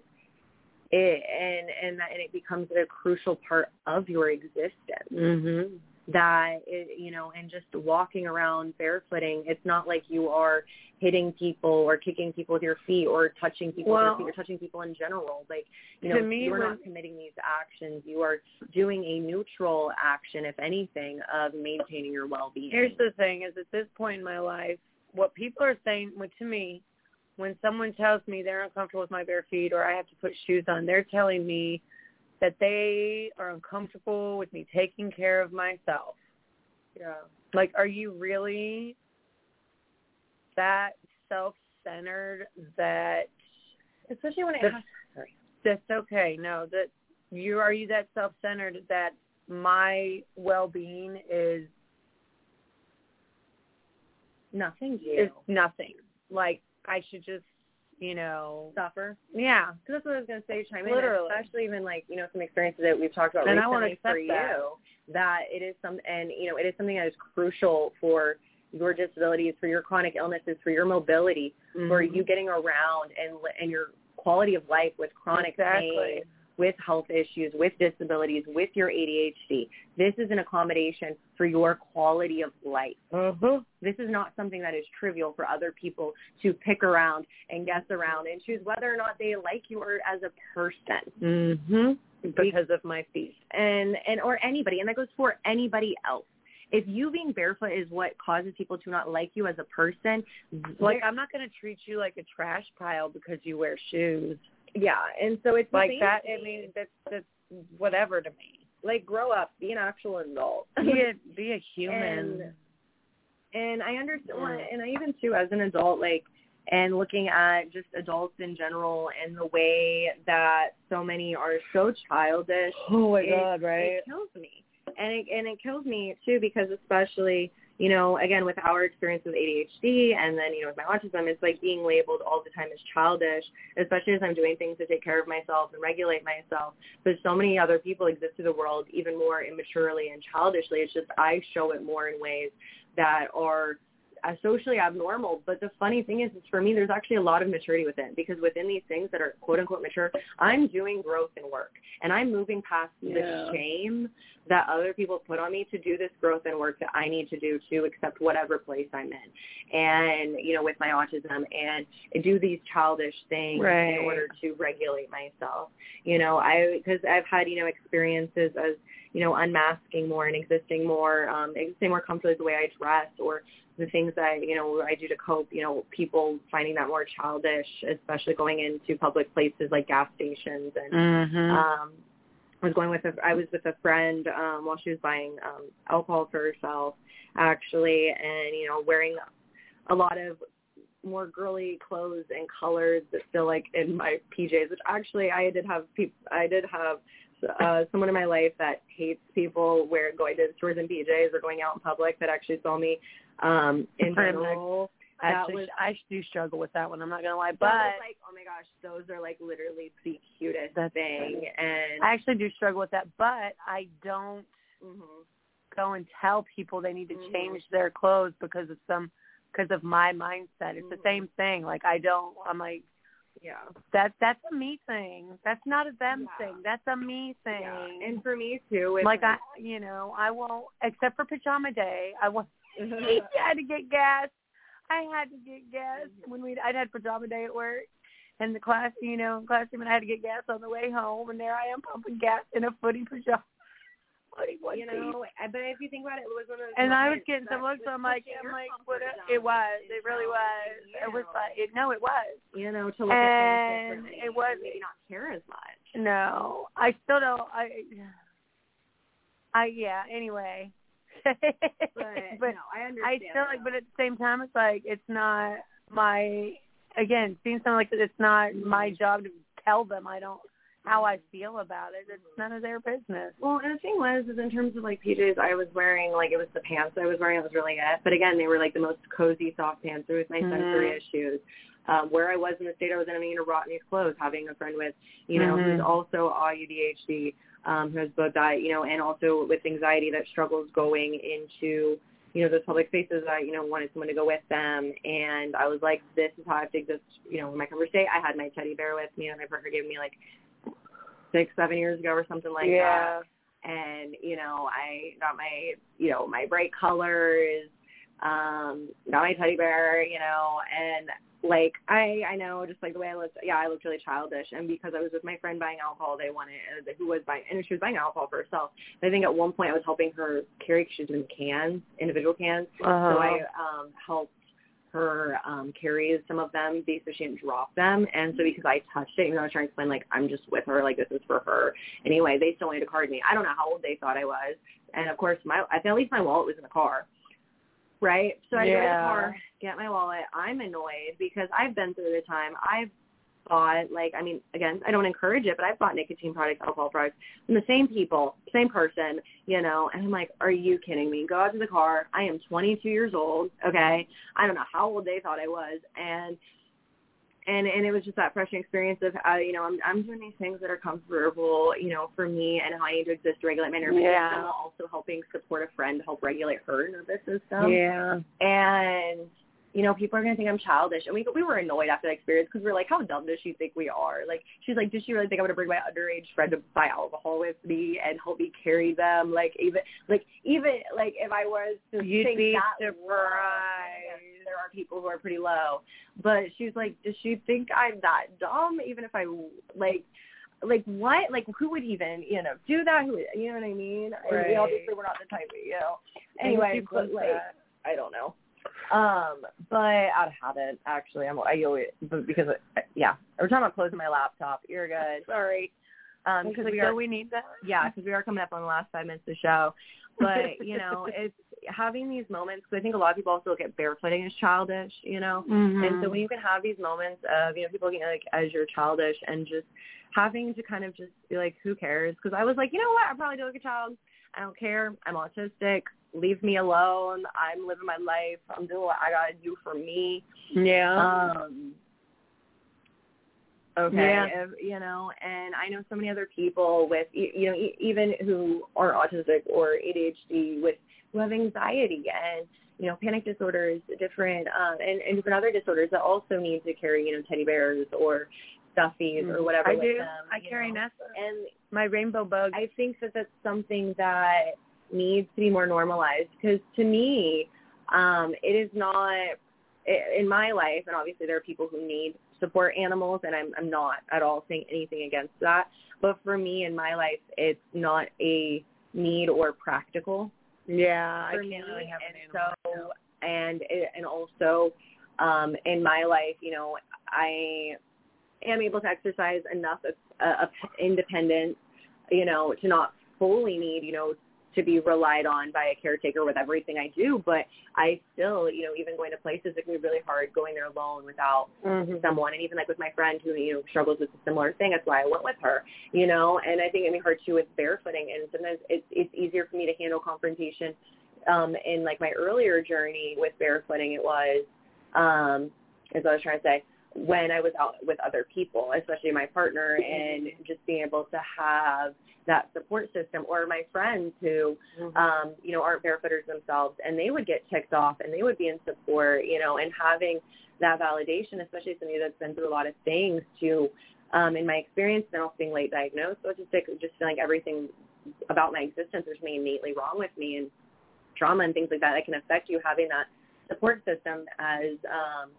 it and and that and it becomes a crucial part of your existence Mhm. That it, you know and just walking around barefooting it's not like you are hitting people or kicking people with your feet or touching people Well- with your feet or touching people in general. Like you know me, you're when- not committing these actions. You are doing a neutral action if anything of maintaining your well-being. Here's the thing: is at this point in my life, what people are saying to me, when someone tells me they're uncomfortable with my bare feet or I have to put shoes on, they're telling me that they are uncomfortable with me taking care of myself. yeah Like, are you really that self-centered that especially when it the- has that's okay. No, that you are you that self-centered that my well-being is nothing is nothing. Like I should just, you know, suffer yeah. Because that's what I was going to say, chime in, Literally. especially even like, you know, some experiences that we've talked about And recently for that. you, that it is some, and, you know, it is something that is crucial for your disabilities, for your chronic illnesses, for your mobility, for Mhm. you getting around and, and your quality of life with chronic Exactly. pain, with health issues, with disabilities, with your ADHD. This is an accommodation for your quality of life. Mm-hmm. This is not something that is trivial for other people to pick around and guess around and choose whether or not they like you or as a person. Mm-hmm. Because of my feet. And and or anybody, and that goes for anybody else. If you being barefoot is what causes people to not like you as a person, Like I'm not going to treat you like a trash pile because you wear shoes. Yeah, and so it's Like that. I mean, that's that's whatever to me. like grow up, be an actual adult. Be a be a human. And, and I understand, Mm. and I even too as an adult, like, and looking at just adults in general and the way that so many are so childish. oh my it, god, right? It kills me, and it and it kills me too because especially you know again with our experience with ADHD and then you know with my autism, it's like being labeled all the time as childish, especially as I'm doing things to take care of myself and regulate myself. But so many other people exist in the world even more immaturely and childishly. It's just I show it more in ways that are uh, socially abnormal. But the funny thing is, is for me, there's actually a lot of maturity within because within these things that are quote unquote mature, I'm doing growth and work, and I'm moving past Yeah. the shame that other people put on me to do this growth and work that I need to do to accept whatever place I'm in, and you know, with my autism, and do these childish things Right. in order to regulate myself. You know, I because I've had you know experiences as you know, unmasking more and existing more, um, existing more comfortably the way I dress or the things that, you know, I do to cope, you know, people finding that more childish, especially going into public places like gas stations and Mm-hmm. um I was going with a I was with a friend um while she was buying um alcohol for herself actually and you know wearing a lot of more girly clothes and colors that feel like in my PJs which actually I did have peop I did have uh someone in my life that hates people wear going to stores in PJs or going out in public that actually saw me um in general Actually, was I do struggle with that one. I'm not gonna lie, but like oh my gosh those are like literally the cutest That's thing and I actually do struggle with that. But I don't Mhm. go and tell people they need to Mhm. change their clothes because of some because of my mindset. It's Mhm. the same thing. Like I don't. I'm like yeah that. That's a me thing. That's not a them Yeah. thing. That's a me thing. Yeah, and for me too. It's like I, you know, I won't except for pajama day. I won't. I had to get gas. I had to get gas when we. I'd had pajama day at work, and the class, you know, classroom, and I had to get gas on the way home, and there I am pumping gas in a footy pajama. You know, but if you think about it, it was one of those. and I was getting some looks. I'm like, I'm like, what? zone It was. It really was. It was like, it, no, it was. you know, to look and at things it was. maybe not care as much. No, I still don't. I. I yeah. Anyway. But, but no, I understand. I still like, but at the same time, it's like it's not my. Again, seeing something like that, it's not my job to tell them. I don't how I feel about it. It's none of their business. Well, and the thing was, is in terms of like PJs, I was wearing like it was the pants I was wearing. That was really it. But again, they were like the most cozy, soft pants. There was my Mhm. sensory issues. Um, where I was in the state I was in, I mean, in Rodney's clothes, having a friend with, you know, who's Mhm. also ADHD, um, who has both that, you know, and also with anxiety that struggles going into, you know, those public spaces. I, you know, wanted someone to go with them, and I was like, this is how I have to exist. You know, in my comfort state, I had my teddy bear with me, and my partner gave me like six, seven years ago or something like that yeah. and you know I got my you know my bright colors, um, got my teddy bear, you know, and like I I know just like the way I looked, yeah, I looked really childish, and because I was with my friend buying alcohol, they wanted uh, who was buying and she was buying alcohol for herself. I think at one point I was helping her carry carry 'cause she's doing cans, individual cans, Uh-huh. so I um helped her um carry some of them so she didn't drop them and so because I touched it, even though I was trying to explain like I'm just with her, like this is for her. Anyway, they still wanted to card me. I don't know how old they thought I was. And of course my I think at least my wallet was in the car. Right? So I go to the car, get my wallet. I'm annoyed because I've been through the time. I've bought like I mean, again, I don't encourage it, but I've bought nicotine products, alcohol products from the same people, same person, you know, and I'm like, Are you kidding me? Go out to the car. I am twenty two years old, okay? I don't know how old they thought I was and and and it was just that fresh experience of uh, you know I'm I'm doing these things that are comfortable you know for me and how I need to exist to regulate my nervous Yeah. system while also helping support a friend to help regulate her nervous system Yeah. and you know, people are going to think I'm childish. And we we were annoyed after that experience because we are like, how dumb does she think we are? Like, she's like, does she really think I'm going to bring my underage friend to buy alcohol with me and help me carry them? Like, even like even like if I was to You'd think be that surprised. low, there are people who are pretty low. But she's like, does she think I'm that dumb? Even if I like. Like what? Like who would even you know do that? Who you know what I mean? Right. we obviously we're not the type, you know. Anyway, but like that- I don't know. Um, but out of habit, actually, I'm I always but because yeah, every time I'm closing my laptop, you're good. Sorry. Um, because we are we need that? yeah, because we are coming up on the last five minutes of the show. But you know, it's having these moments. Because I think a lot of people also look at barefooting as childish, you know. Mhm. And so when you can have these moments of you know people looking at like as you're childish and just having to kind of just be like, who cares? Because I was like, you know what, I probably do like a child. I don't care. I'm autistic. Leave me alone. I'm living my life. I'm doing what I gotta do for me. Yeah. Um, okay, Yeah. if, you know, and I know so many other people with, you know, even who are autistic or ADHD with who have anxiety and you know panic disorders, different um, and and different other disorders that also need to carry you know teddy bears or stuffies or whatever. I do. Them, I carry know. Nessa. and my rainbow bug. I think that that's something that needs to be more normalized because to me, um, it is not in my life, and obviously there are people who need support animals, and I'm I'm not at all saying anything against that. But for me in my life, it's not a need or practical Yeah, I can't really have and an animal. so and and also um in my life you know i am able to exercise enough of, uh, of independence you know to not fully need you know to be relied on by a caretaker with everything i do but i still you know even going to places it can be really hard going there alone without Mhm. someone. And even like with my friend who you know struggles with a similar thing that's why i went with her you know? And i think it may hard too with barefooting. And sometimes it's it's easier for me to handle confrontation um in like my earlier journey with barefooting. It was um what i was trying to say when i was out with other people especially my partner and just being able to have that support system or my friends who um you know aren't barefooters themselves and they would get ticked off and they would be in support you know and having that validation especially somebody that's been through a lot of things to um in my experience then also being late diagnosed autistic just feeling like everything about my existence there's something innately wrong with me and trauma and things like that that can affect you having that support system as um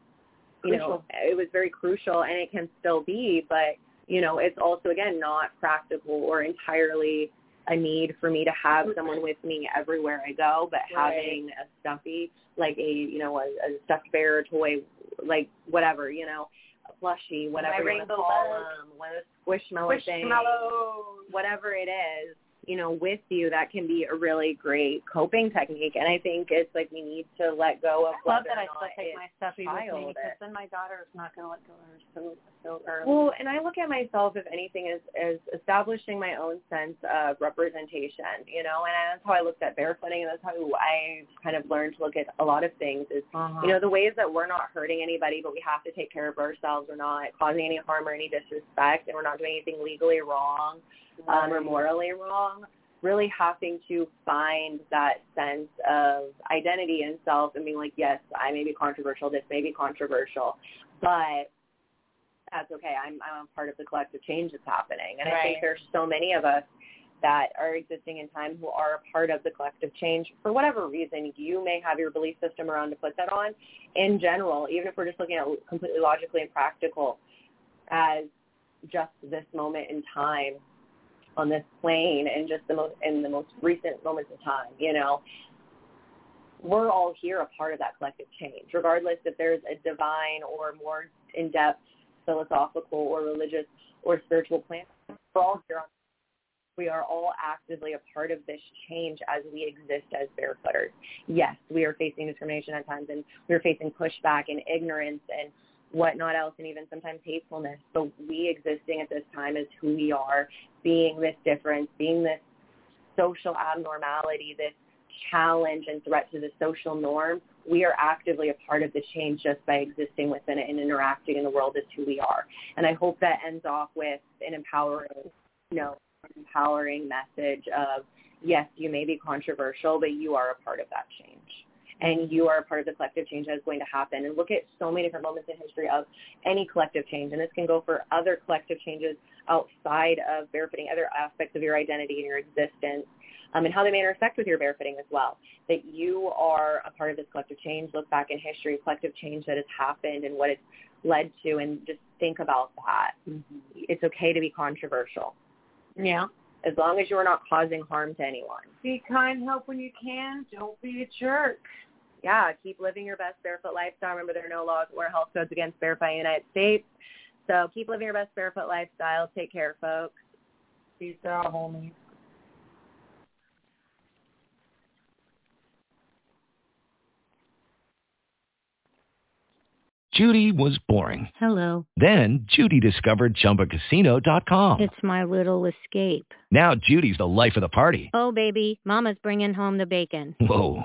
you know it was very crucial and it can still be but you know it's also again not practical or entirely a need for me to have someone with me everywhere I go but Right. having a stuffy like a you know a, a stuffed bear toy like whatever you know a plushie whatever you want rainbow to call them one of squishmallow things whatever it is, you know, with you, that can be a really great coping technique. And I think it's like we need to let go of I love that I still take my stuff with me because then my daughter is not going to let go of hers so so early. Well, and I look at myself, if anything, as as establishing my own sense of representation, you know, and that's how I looked at barefooting, and that's how I kind of learned to look at a lot of things. Is Uh-huh. you know the ways that we're not hurting anybody, but we have to take care of ourselves. We're not causing any harm or any disrespect, and we're not doing anything legally wrong um, or morally wrong. Really having to find that sense of identity and self and being like, yes, I may be controversial. This may be controversial, but that's okay. I'm I'm a part of the collective change that's happening, and I think Right. there's so many of us that are existing in time who are a part of the collective change for whatever reason you may have your belief system around to put that on. In general, even if we're just looking at completely logically and practical, as just this moment in time on this plane and just the most in the most recent moments of time, you know, we're all here a part of that collective change, regardless if there's a divine or more in-depth philosophical or religious or spiritual plan. We're all here on we are all actively a part of this change as we exist as barefooters. Yes, we are facing discrimination at times and we're facing pushback and ignorance and whatnot else and even sometimes hatefulness. But we existing at this time is who we are, being this difference, being this social abnormality, this challenge and threat to the social norm, we are actively a part of the change just by existing within it and interacting in the world as who we are. And I hope that ends off with an empowering, you know, empowering message of yes, you may be controversial, but you are a part of that change. And you are a part of the collective change that is going to happen. And look at so many different moments in history of any collective change, and this can go for other collective changes outside of barefooting, other aspects of your identity and your existence. Um, and how they may intersect with your barefooting as well. That you are a part of this collective change. Look back in history, collective change that has happened and what it's led to, and just think about that. Mm-hmm. It's okay to be controversial. Yeah. As long as you are not causing harm to anyone. Be kind, help when you can. Don't be a jerk. Yeah, keep living your best barefoot lifestyle. Remember, there are no laws or health codes against barefoot in the United States. So keep living your best barefoot lifestyle. Take care, folks. Peace out, homies. Judy was boring. Hello. Then Judy discovered ChumbaCasino.com. It's my little escape. Now Judy's the life of the party. Oh, baby, mama's bringing home the bacon. Whoa,